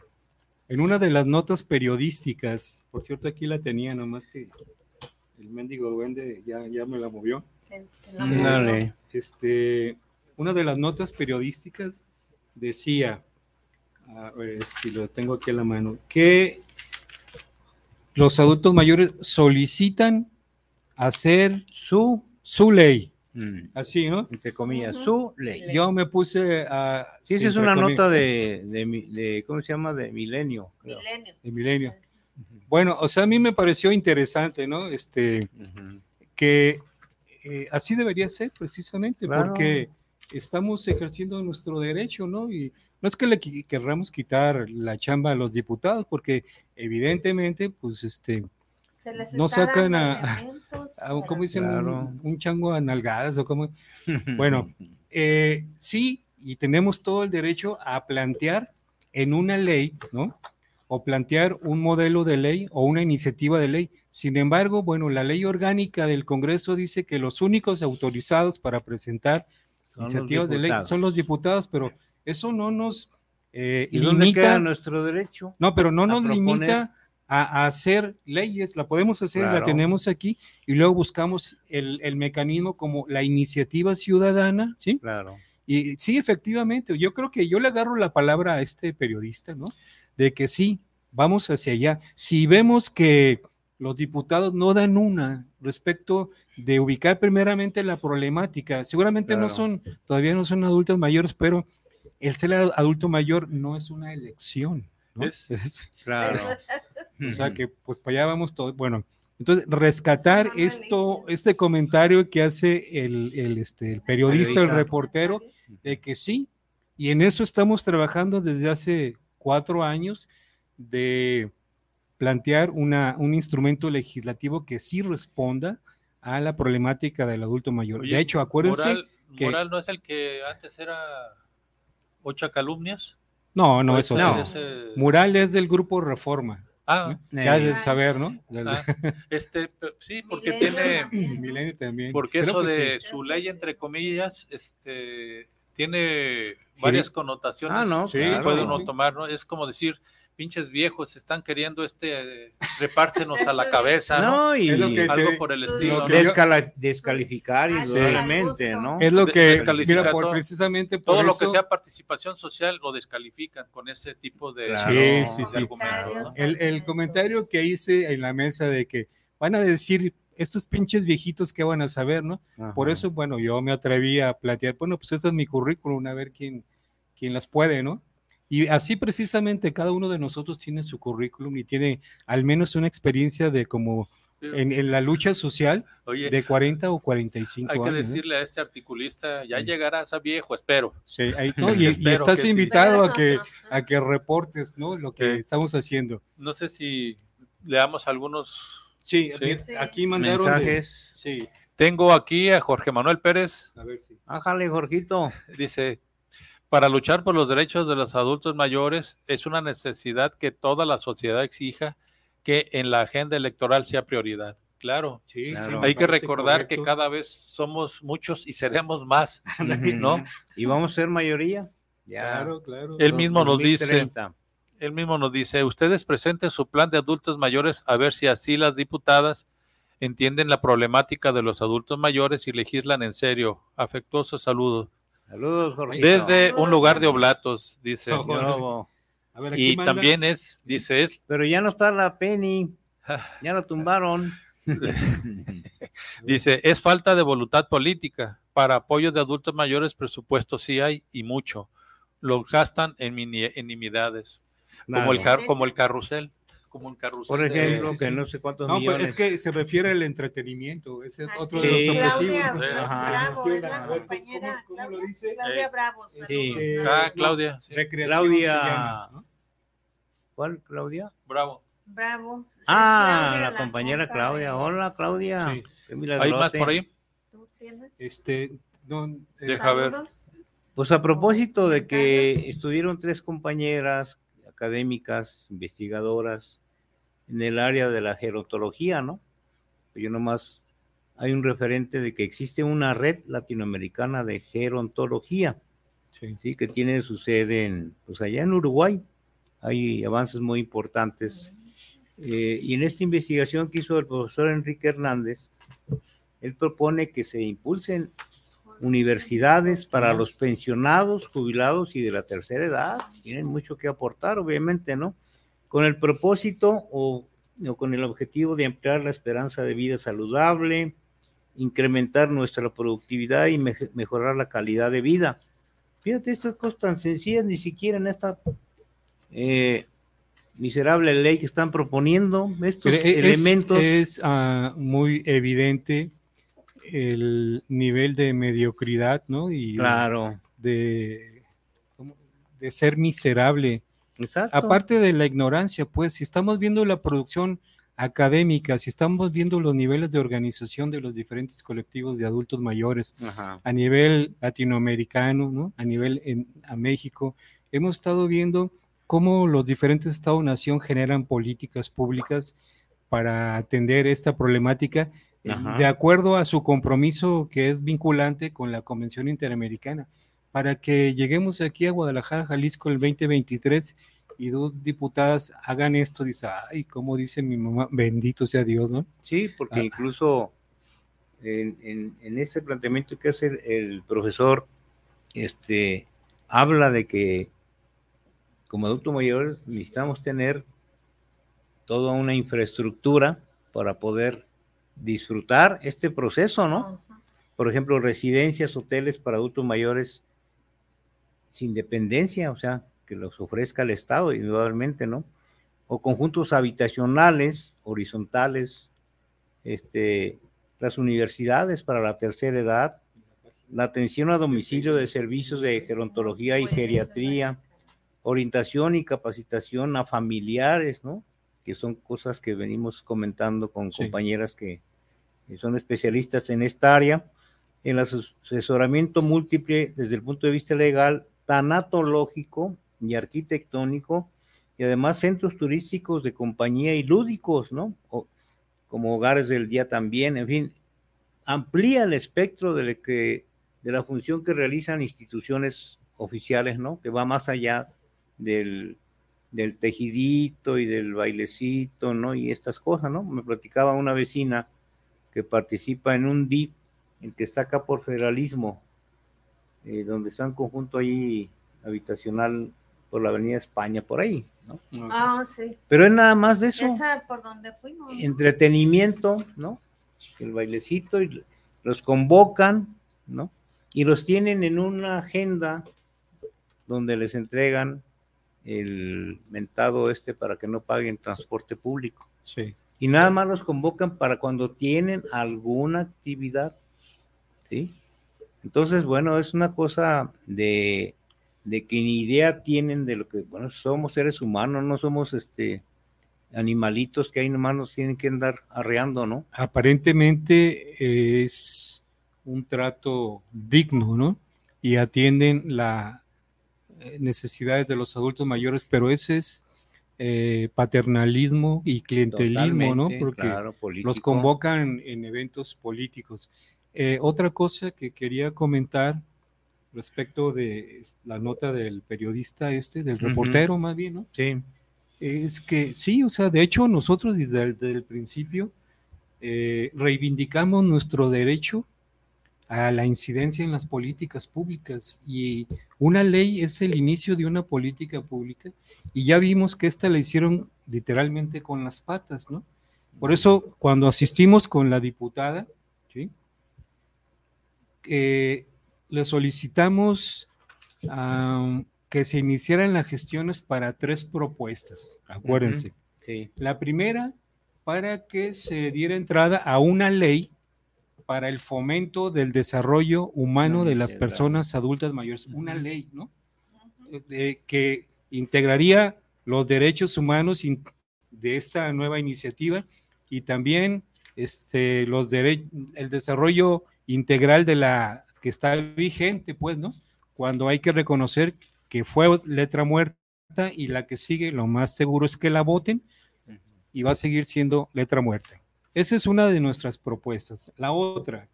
en una de las notas periodísticas, por cierto, aquí la tenía, nomás que el mendigo duende ya, ya me la movió. Dale. Este, una de las notas periodísticas decía, a ver si lo tengo aquí a la mano, que los adultos mayores solicitan hacer su, su ley. Mm, Así, ¿no? Entre comillas, su ley. Yo me puse a... Sí, esa es una nota de, de, de- ¿cómo se llama? De Milenio. creo. Milenio. de Milenio. Bueno, o sea, a mí me pareció interesante, ¿no? Este, que eh, así debería ser precisamente, Claro. porque estamos ejerciendo nuestro derecho, ¿no? Y no es que le qui- querramos quitar la chamba a los diputados, porque evidentemente, pues, este, Se les no sacan dando a- a- para- ¿cómo dicen? Claro. Un, un chango a nalgadas o como... Bueno, eh, sí, y tenemos todo el derecho a plantear en una ley, ¿no? O plantear un modelo de ley o una iniciativa de ley. Sin embargo, bueno, la ley orgánica del Congreso dice que los únicos autorizados para presentar Son iniciativas de ley son los diputados, pero eso no nos eh, ¿Y dónde limita, queda nuestro derecho? no, pero no a nos proponer? limita a, a hacer leyes, la podemos hacer, la Claro. tenemos aquí, y luego buscamos el, el mecanismo como la iniciativa ciudadana, ¿sí? Claro. Y sí, efectivamente, yo creo que yo le agarro la palabra a este periodista, ¿no? De que sí, vamos hacia allá. Si vemos que los diputados no dan una respecto de ubicar primeramente la problemática, seguramente no Claro. son, todavía no son adultos mayores, pero el ser adulto mayor no es una elección. ¿no? Es- Claro. O sea que pues para allá vamos todos. Bueno, entonces rescatar esto, este comentario que hace el, el, este, el periodista, el reportero, de que sí, y en eso estamos trabajando desde hace cuatro años de plantear una, un instrumento legislativo que sí responda a la problemática del adulto mayor. Oye, de hecho, acuérdense Moral, que- Moral no es el que antes era ocho calumnias. no, no, ¿O eso es no. ese- Mural es del grupo Reforma. Ah, Ya de saber, ¿no? Ah, este, sí, porque Milenio tiene. Milenio también. porque Creo eso de sí. su ley, entre comillas, este, tiene varias connotaciones Ah, no, Sí, que claro. puede uno tomar, ¿no? Es como decir, pinches viejos están queriendo este, trepársenos a la cabeza, ¿no? No, y Es lo que Algo te- por el lo estilo, ¿no? descalificar Sí. indudablemente, ¿no? Es lo que, mira, por, todo. precisamente por Todo lo que sea participación social lo descalifican con ese tipo de, Claro. Sí, de sí, sí. argumentos, ¿no? el, el comentario que hice en la mesa de que van a decir, estos pinches viejitos que van a saber, ¿no? Por eso, bueno, yo me atreví a plantear, bueno, pues ese es mi currículum, a ver quién, quién las puede, ¿no? Y así precisamente cada uno de nosotros tiene su currículum y tiene al menos una experiencia de como en, en la lucha social Oye, de 40 o 45 hay que años. decirle a este articulista, ya llegarás a viejo, espero. Sí, ahí, no, y, estás que sí. invitado a que a que reportes, ¿no? Lo que Sí. estamos haciendo. No sé si leamos algunos. Sí, Sí. aquí mandaron de- Mensajes. sí, Tengo aquí a Jorge Manuel Pérez, a ver si. Ájale, Jorgito. dice, para luchar por los derechos de los adultos mayores es una necesidad que toda la sociedad exija que en la agenda electoral sea prioridad. Claro, Sí, Claro. sí, hay que recordar correcto. que cada vez somos muchos y seremos más, ¿no? Y vamos a ser mayoría. Ya. Claro, claro. Él mismo nos dice, 2030. él mismo nos dice, ustedes presenten su plan de adultos mayores a ver si así las diputadas entienden la problemática de los adultos mayores y legislan en serio. Afectuosos saludos. Saludos, Jorgito. Desde un lugar de oblatos, dice. No. A ver, aquí Y manda- también es, dice, es, Pero ya no está la Penny. Ya la tumbaron. dice, es falta de voluntad política. Para apoyo de adultos mayores, presupuesto sí hay y mucho. Lo gastan en mini- enimidades, como, el como el carrusel. Como el carrusel. Por de- ejemplo, sí, que no sé cuántos No, pues millones. es que se refiere al entretenimiento, ese es Ah, otro sí. de los Claudia objetivos. Ajá. Bravo, es la compañera. ¿cómo- cómo lo Claudia- dice? Claudia Eh, Bravo. sí. Eh, Ah, no, Claudia. sí. Recreación Claudia. llama, ¿no? ¿Cuál, Claudia? Bravo. Bravo. Sí, Ah, Claudia, la compañera compa Claudia. de- Hola, Claudia. ¿Hay más por ahí? ¿Tú tienes? Este, no, eh, Deja ver. Pues a propósito de que estuvieron tres compañeras académicas, investigadoras, en el área de la gerontología, ¿no? Yo nomás hay un referente de que existe una red latinoamericana de gerontología, sí. que tiene su sede en, pues allá en Uruguay. Hay avances muy importantes. Eh, y en esta investigación que hizo el profesor Enrique Hernández, él propone que se impulsen universidades para los pensionados, jubilados y de la tercera edad. Tienen mucho que aportar, obviamente, ¿no? Con el propósito o, o con el objetivo de ampliar la esperanza de vida saludable, incrementar nuestra productividad y mejorar la calidad de vida. Fíjate, estas cosas tan sencillas, ni siquiera en esta eh, miserable ley que están proponiendo, estos elementos. Es ah, muy evidente el nivel de mediocridad, ¿no? Y claro. De, de ser miserable. Exacto. Aparte de la ignorancia, pues, si estamos viendo la producción académica, si estamos viendo los niveles de organización de los diferentes colectivos de adultos mayores a nivel latinoamericano, ¿no? a nivel en a México, hemos estado viendo cómo los diferentes estados-nación generan políticas públicas para atender esta problemática eh, de acuerdo a su compromiso que es vinculante con la Convención Interamericana, para que lleguemos aquí a Guadalajara, Jalisco, el 2023 y dos diputadas hagan esto, dice, ay, como dice mi mamá, bendito sea Dios, ¿no? Sí, porque ah. incluso en, en, este planteamiento que hace el, profesor, este, habla de que como adultos mayores necesitamos tener toda una infraestructura para poder disfrutar este proceso, ¿no? Por ejemplo, residencias, hoteles para adultos mayores sin dependencia, o sea, que los ofrezca el Estado, indudablemente, ¿no? O conjuntos habitacionales, horizontales, este, las universidades para la tercera edad, la atención a domicilio de servicios de gerontología y geriatría, orientación y capacitación a familiares, ¿no? Que son cosas que venimos comentando con compañeras que, que son especialistas en esta área. El asesoramiento múltiple desde el punto de vista legal, tanatológico, y arquitectónico, y además centros turísticos de compañía y lúdicos, ¿no? como hogares del día también, en fin, amplía el espectro de, que, de la función que realizan instituciones oficiales, ¿no? Que va más allá del, del tejidito y del bailecito, ¿no? Y estas cosas, ¿no? Me platicaba una vecina que participa en un DIP, el que está acá por federalismo, eh, donde está un conjunto ahí habitacional por la Avenida España, por ahí, ¿no? Ah, sí. Pero es nada más de eso. Esa por donde fuimos. Entretenimiento, ¿no? El bailecito y los convocan, ¿no? Y los tienen en una agenda donde les entregan el mentado este para que no paguen transporte público. Sí. Y nada más los convocan para cuando tienen alguna actividad, ¿sí? Entonces, bueno, es una cosa de de que ni idea tienen de lo que, bueno, somos seres humanos, no somos este animalitos que ahí nomás nos tienen que andar arreando, ¿no? Aparentemente es un trato digno, ¿no? Y atienden las eh, necesidades de los adultos mayores, pero ese es eh, paternalismo y clientelismo, ¿no? Porque los convocan en eventos políticos. Eh, otra cosa que quería comentar respecto de la nota del periodista este, del reportero más bien, ¿no? Sí. Es que sí, o sea, de hecho nosotros desde el, principio eh, reivindicamos nuestro derecho a la incidencia en las políticas públicas y una ley es el inicio de una política pública y ya vimos que esta la hicieron literalmente con las patas, ¿no? Por eso cuando asistimos con la diputada, ¿sí? Eh, le solicitamos que se iniciaran las gestiones para tres propuestas, acuérdense. La primera, para que se diera entrada a una ley para el fomento del desarrollo humano de las personas adultas mayores, una ley, ¿no? que integraría los derechos humanos de esta nueva iniciativa y también este, los el desarrollo integral de la que está vigente, pues, ¿no? cuando hay que reconocer que fue letra muerta y la que sigue, lo más seguro es que la voten y va a seguir siendo letra muerta. Esa es una de nuestras propuestas. La otra,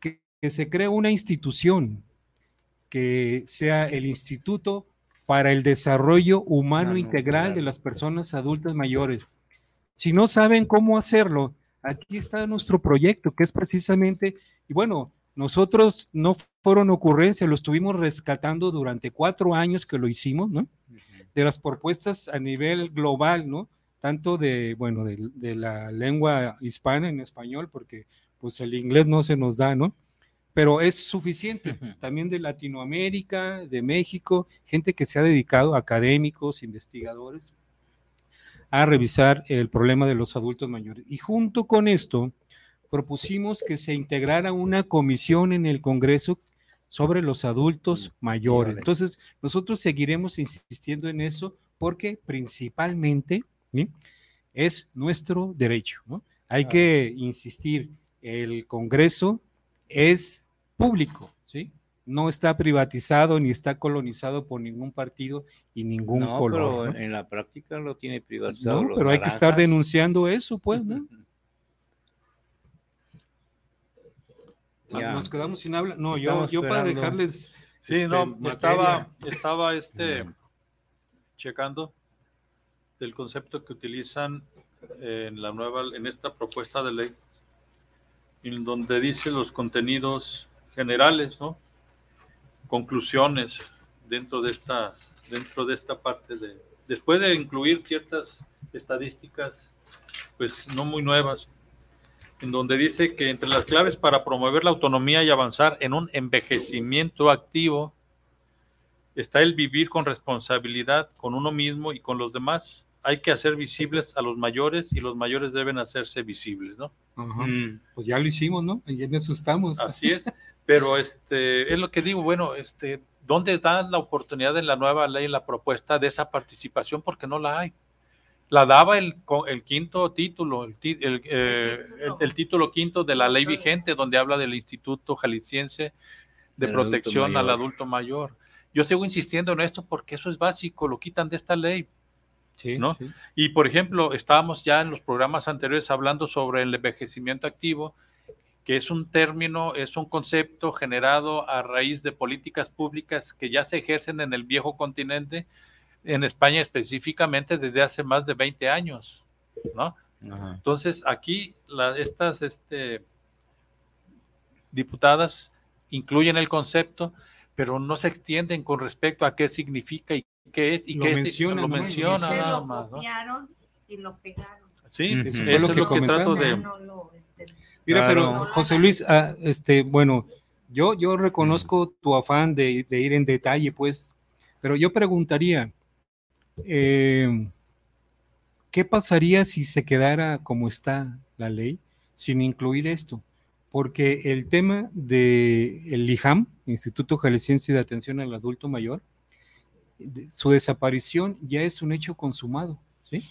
que, que se cree una institución que sea el Instituto para el Desarrollo Humano Integral de las Personas Adultas Mayores. Si no saben cómo hacerlo, aquí está nuestro proyecto, que es precisamente, y bueno, nosotros no fueron ocurrencias, lo estuvimos rescatando durante cuatro años que lo hicimos, ¿no? De las propuestas a nivel global, ¿no? Tanto de, bueno, de, de la lengua hispana en español, porque pues el inglés no se nos da, ¿no? Pero es suficiente. También de Latinoamérica, de México, gente que se ha dedicado, académicos, investigadores, a revisar el problema de los adultos mayores. Y junto con esto, propusimos que se integrara una comisión en el Congreso sobre los adultos mayores. Entonces, nosotros seguiremos insistiendo en eso porque principalmente ¿sí? es nuestro derecho. ¿no? Hay que insistir, el Congreso es público, ¿sí? No está privatizado ni está colonizado por ningún partido y ningún No, color. pero ¿no? en la práctica lo tiene privatizado. No, pero hay que estar denunciando eso, pues, ¿no? Ya. Nos quedamos sin habla. No, yo, yo para dejarles. Sí, este, no, materia. estaba, estaba este, checando el concepto que utilizan en la nueva, en esta propuesta de ley, en donde dice los contenidos generales, ¿no? Conclusiones dentro de esta, dentro de esta parte de, después de incluir ciertas estadísticas, pues no muy nuevas, en donde dice que entre las claves para promover la autonomía y avanzar en un envejecimiento activo está el vivir con responsabilidad con uno mismo y con los demás. Hay que hacer visibles a los mayores y los mayores deben hacerse visibles, ¿no? Ajá. Pues ya lo hicimos, ¿no? Y en eso estamos. Así es, pero este es lo que digo, bueno, este, ¿dónde dan la oportunidad en la nueva ley, en la propuesta de esa participación? Porque no la hay. La daba el, el quinto título, el, el, eh, el- el título quinto de la ley vigente, donde habla del Instituto Jalisciense de Protección al. Adulto Mayor. Yo sigo insistiendo en esto porque eso es básico, lo quitan de esta ley. Sí, ¿no? sí. Y por ejemplo, estábamos ya en los programas anteriores hablando sobre el envejecimiento activo, que es un término, es un concepto generado a raíz de políticas públicas que ya se ejercen en el viejo continente, en España específicamente desde hace más de 20 años, ¿no? Ajá. Entonces, aquí la- estas este, diputadas incluyen el concepto, pero no se extienden con respecto a qué significa y qué es y Lo qué es- mencionan, lo ¿no? menciona nada lo más, ¿no? copiaron y lo pegaron. Sí, Ujú. eso Eso es lo lo que que, trato de... No lo entendí. Mira, Claro. pero José Luis, ah, este, bueno, yo, yo reconozco tu afán de, de ir en detalle, pues, pero yo preguntaría, eh, ¿qué pasaría si se quedara como está la ley sin incluir esto? Porque el tema del el IJAM, Instituto Jalisciense de Atención al Adulto Mayor, su desaparición ya es un hecho consumado, ¿sí?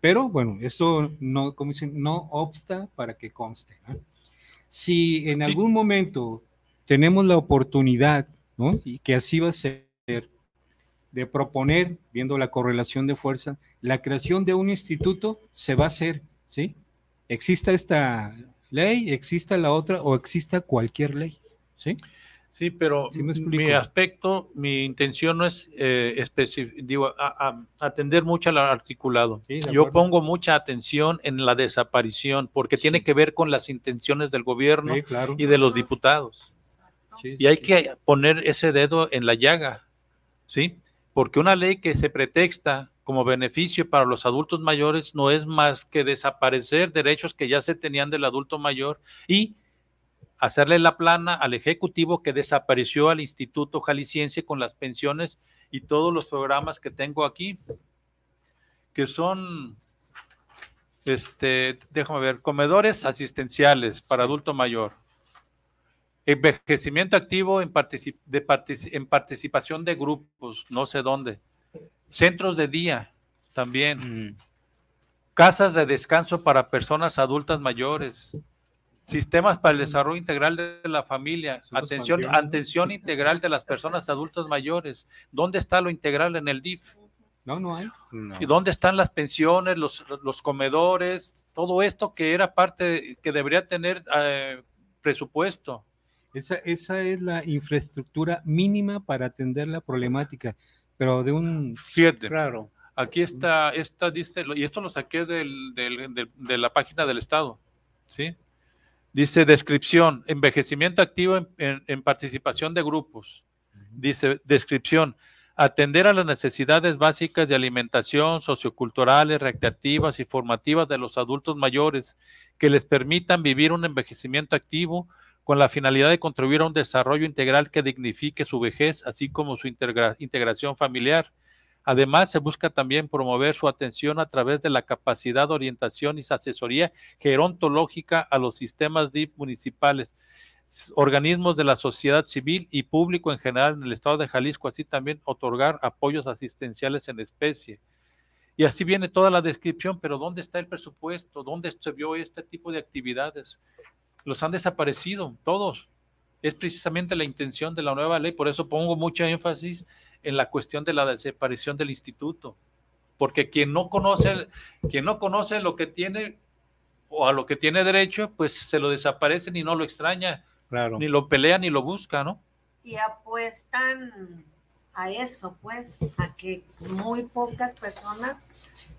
Pero bueno, eso no, como dicen, no obsta para que conste. ¿no? Si en Sí. algún momento tenemos la oportunidad, ¿no? Y que así va a ser, de proponer, viendo la correlación de fuerza, la creación de un instituto, se va a hacer, ¿sí? Exista esta ley, exista la otra o exista cualquier ley, ¿sí? Sí, pero Sí mi aspecto, mi intención no es eh, digo, a- a- atender mucho al articulado. Sí, Yo pongo mucha atención en la desaparición, porque tiene que ver con las intenciones del gobierno claro. y de los diputados. Y hay que poner ese dedo en la llaga, ¿sí? Porque una ley que se pretexta como beneficio para los adultos mayores no es más que desaparecer derechos que ya se tenían del adulto mayor y hacerle la plana al Ejecutivo que desapareció al Instituto Jalisciense con las pensiones y todos los programas que tengo aquí, que son, este, déjame ver, comedores asistenciales para adulto mayor, envejecimiento activo en, partici- de partici- en participación de grupos, no sé dónde, centros de día también, Mm. casas de descanso para personas adultas mayores, Sistemas para el desarrollo integral de la familia, atención, atención integral de las personas adultas mayores. ¿Dónde está lo integral en el DIF? No, no hay. ¿Y dónde están las pensiones, los, los comedores, todo esto que era parte, que debería tener eh, presupuesto? Esa, esa es la infraestructura mínima para atender la problemática, pero de un... Fíjate. Claro. Aquí está, esta dice, y esto lo saqué del- del- del- de la página del Estado, ¿sí? Dice descripción, envejecimiento activo en, en- en participación de grupos. Dice descripción, atender a las necesidades básicas de alimentación, socioculturales, recreativas y formativas de los adultos mayores que les permitan vivir un envejecimiento activo con la finalidad de contribuir a un desarrollo integral que dignifique su vejez, así como su integra- integración familiar. Además, se busca también promover su atención a través de la capacidad de orientación y asesoría gerontológica a los sistemas DIF municipales, organismos de la sociedad civil y público en general en el estado de Jalisco, así también otorgar apoyos asistenciales en especie. Y así viene toda la descripción, pero ¿dónde está el presupuesto? ¿Dónde se vio este tipo de actividades? Los han desaparecido, todos. Es precisamente la intención de la nueva ley, por eso pongo mucho énfasis en la cuestión de la desaparición del instituto, porque quien no conoce, quien no conoce lo que tiene o a lo que tiene derecho, pues se lo desaparecen y no lo extraña, Claro. ni lo pelea ni lo busca, ¿no? Y apuestan a eso, pues, a que muy pocas personas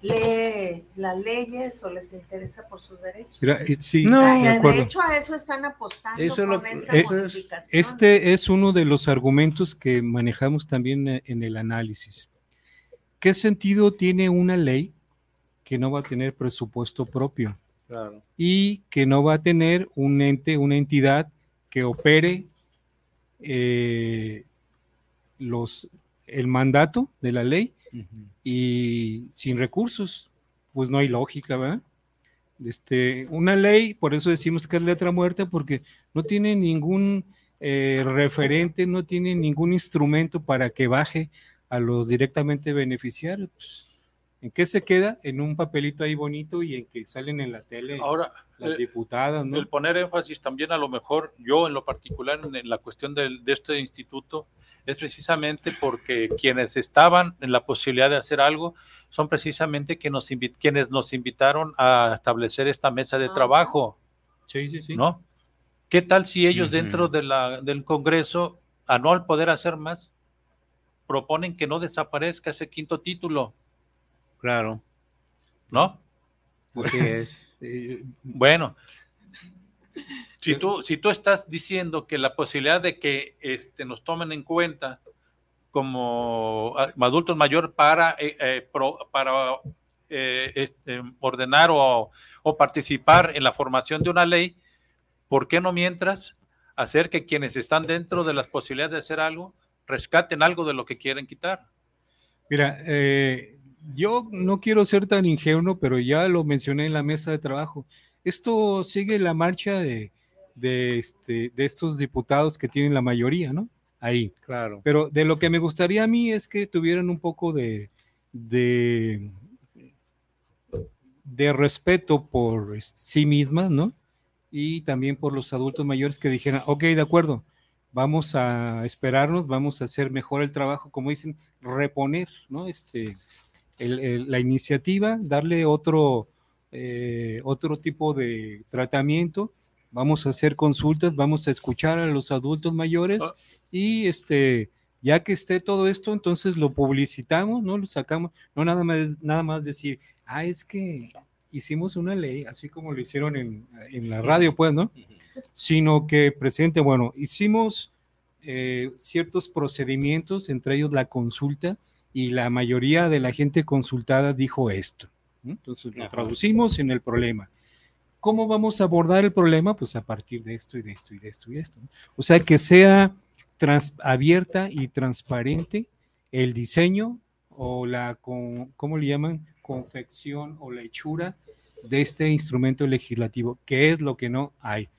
leen las leyes o les interesa por sus derechos. Mira, eh, sí, No, de hecho, a eso están apostando Eso lo- con esta eh, modificación. Este es uno de los argumentos que manejamos también eh, en el análisis. ¿Qué sentido tiene una ley que no va a tener presupuesto propio Claro. y que no va a tener un ente, una entidad que opere eh, los, el mandato de la ley y sin recursos? Pues no hay lógica, ¿verdad? Este, una ley, por eso decimos que es letra muerta, porque no tiene ningún eh, referente, no tiene ningún instrumento para que baje a los directamente beneficiarios. Pues, ¿En qué se queda? En un papelito ahí bonito y en que salen en la tele Ahora, las diputadas, ¿no? el poner énfasis también a lo mejor, yo en lo particular en, en la cuestión del- de este instituto, es precisamente porque quienes estaban en la posibilidad de hacer algo son precisamente que nos invi- quienes nos invitaron a establecer esta mesa de Ajá. trabajo, Sí, sí, sí. ¿no? ¿Qué tal si ellos dentro de la, del Congreso, a no al poder hacer más, proponen que no desaparezca ese quinto título, Claro. ¿no? Así es. Eh, Bueno, si tú, si tú estás diciendo que la posibilidad de que este, nos tomen en cuenta como ah, adultos mayores para, eh, eh, pro- para eh, este, ordenar o, o participar en la formación de una ley, ¿por qué no mientras hacer que quienes están dentro de las posibilidades de hacer algo rescaten algo de lo que quieren quitar? Mira, eh, yo no quiero ser tan ingenuo, pero ya lo mencioné en la mesa de trabajo. Esto sigue la marcha de, de, este, de estos diputados que tienen la mayoría, ¿no? Ahí. Claro. Pero de lo que me gustaría a mí es que tuvieran un poco de, de, de respeto por este, sí mismas, ¿no? Y también por los adultos mayores que dijeran, ok, de acuerdo, vamos a esperarnos, vamos a hacer mejor el trabajo, como dicen, reponer, ¿no? Este, el- el- la iniciativa, darle otro, eh, otro tipo de tratamiento, vamos a hacer consultas, vamos a escuchar a los adultos mayores Ah. y este, ya que esté todo esto, entonces lo publicitamos, ¿no? Lo sacamos, no nada más, nada más decir, ah, es que hicimos una ley, así como lo hicieron en, en la radio, pues, ¿no? Sino que presente, bueno, hicimos eh, ciertos procedimientos, entre ellos la consulta, y la mayoría de la gente consultada dijo esto. Entonces lo traducimos en el problema. ¿Cómo vamos a abordar el problema? Pues a partir de esto y de esto y de esto y de esto. O sea, que sea trans- abierta y transparente el diseño o la, con, ¿cómo le llaman? Confección o la hechura de este instrumento legislativo, que es lo que no hay.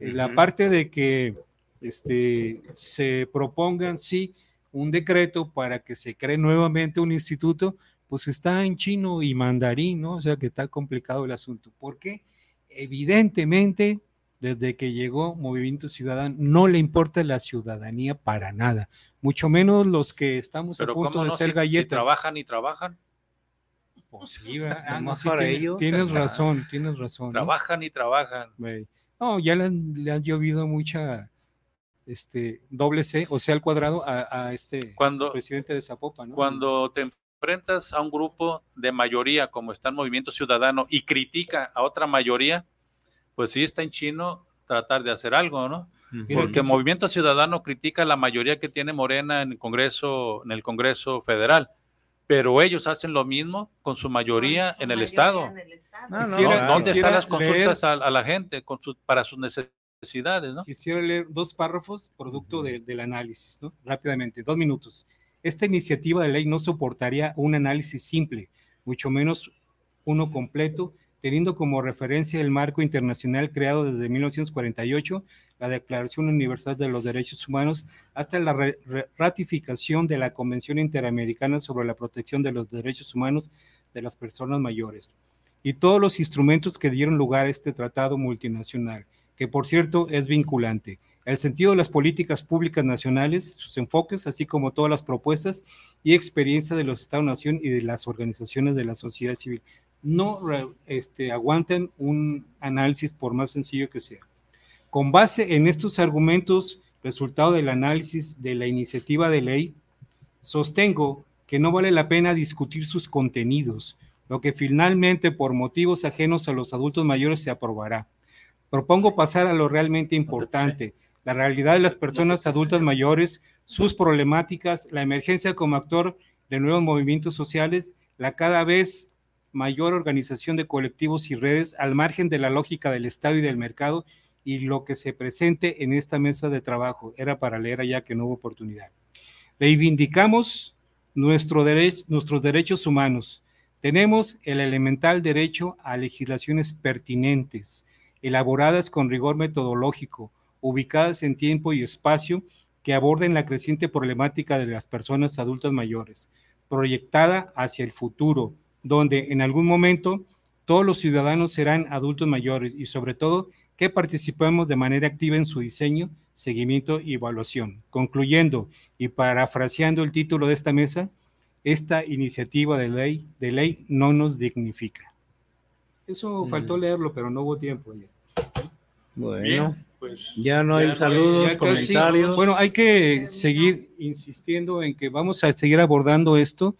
La parte de que este, se propongan, sí, un decreto para que se cree nuevamente un instituto, pues está en chino y mandarín, ¿no? O sea que está complicado el asunto. ¿Por qué? Evidentemente desde que llegó Movimiento Ciudadano, no le importa la ciudadanía para nada, mucho menos los que estamos a punto ¿cómo de no? ser Si- si galletas. trabajan y trabajan. Pues sí, ¿verdad? Ah, no, sí, para tiene- ello. Tienes razón, tienes razón. ¿no? Trabajan y trabajan. No, ya le han, le han llovido mucha este doble C, o sea, al cuadrado a, a este Cuando, presidente de Zapopan, ¿no? cuando te enfrentas a un grupo de mayoría como está el Movimiento Ciudadano y critica a otra mayoría, pues sí está en chino tratar de hacer algo, ¿no? Mira, Porque dice- Movimiento Ciudadano critica a la mayoría que tiene Morena en el Congreso, en el Congreso Federal, pero ellos hacen lo mismo con su mayoría Su en el mayoría Estado. en el Estado. Ah, no, Quisiera- claro. ¿Dónde están las consultas leer- a, a la gente con sus- para sus necesidades, no? Quisiera leer dos párrafos producto de- del análisis, ¿no? Rápidamente, dos minutos. Esta iniciativa de ley no soportaría un análisis simple, mucho menos uno completo, teniendo como referencia el marco internacional creado desde 1948, la Declaración Universal de los Derechos Humanos, hasta la re- ratificación de la Convención Interamericana sobre la Protección de los Derechos Humanos de las Personas Mayores, y todos los instrumentos que dieron lugar a este tratado multinacional que por cierto es vinculante. El sentido de las políticas públicas nacionales, sus enfoques, así como todas las propuestas y experiencia de los Estados-Nación y de las organizaciones de la sociedad civil, no este, aguantan un análisis por más sencillo que sea. Con base en estos argumentos, resultado del análisis de la iniciativa de ley, sostengo que no vale la pena discutir sus contenidos, lo que finalmente por motivos ajenos a los adultos mayores se aprobará. Propongo pasar a lo realmente importante, la realidad de las personas adultas mayores, sus problemáticas, la emergencia como actor de nuevos movimientos sociales, la cada vez mayor organización de colectivos y redes al margen de la lógica del Estado y del mercado y lo que se presente en esta mesa de trabajo. Era para leer allá que no hubo oportunidad. Reivindicamos nuestro nuestros derechos humanos. Tenemos el elemental derecho a legislaciones pertinentes, elaboradas con rigor metodológico, ubicadas en tiempo y espacio que aborden la creciente problemática de las personas adultas mayores, proyectada hacia el futuro, donde en algún momento todos los ciudadanos serán adultos mayores y sobre todo que participemos de manera activa en su diseño, seguimiento y evaluación. Concluyendo y parafraseando el título de esta mesa, esta iniciativa de ley, de ley no nos dignifica. Eso faltó leerlo, pero no hubo tiempo. Ya. Bueno, Bien, pues ya no hay ya saludos, casi- comentarios. Bueno, hay que seguir insistiendo en que vamos a seguir abordando esto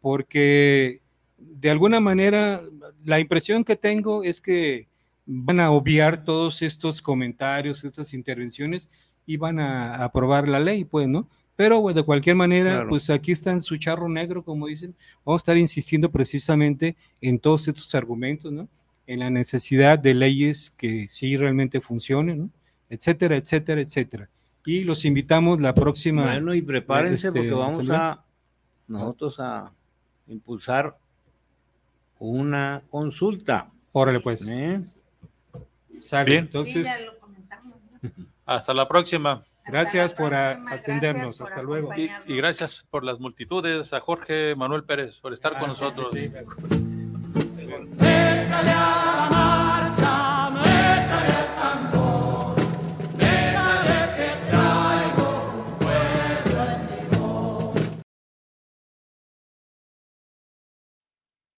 porque de alguna manera la impresión que tengo es que van a obviar todos estos comentarios, estas intervenciones y van a aprobar la ley, pues, ¿no? Pero bueno, de cualquier manera, Claro. pues aquí está en su charro negro, como dicen. Vamos a estar insistiendo precisamente en todos estos argumentos, ¿no? En la necesidad de leyes que sí realmente funcionen, ¿no? Etcétera, etcétera, etcétera. Y los invitamos la próxima. Bueno, y prepárense este, porque vamos a nosotros a impulsar una consulta. Órale, pues. ¿eh? Sale. Bien. Sí, Entonces, ya lo comentamos. ¿no? hasta la próxima. gracias la por próxima, atendernos. gracias por Hasta luego. Y, gracias por las multitudes, a Jorge Manuel Pérez por estar con Ah, sí, nosotros. sí, sí. Entrale a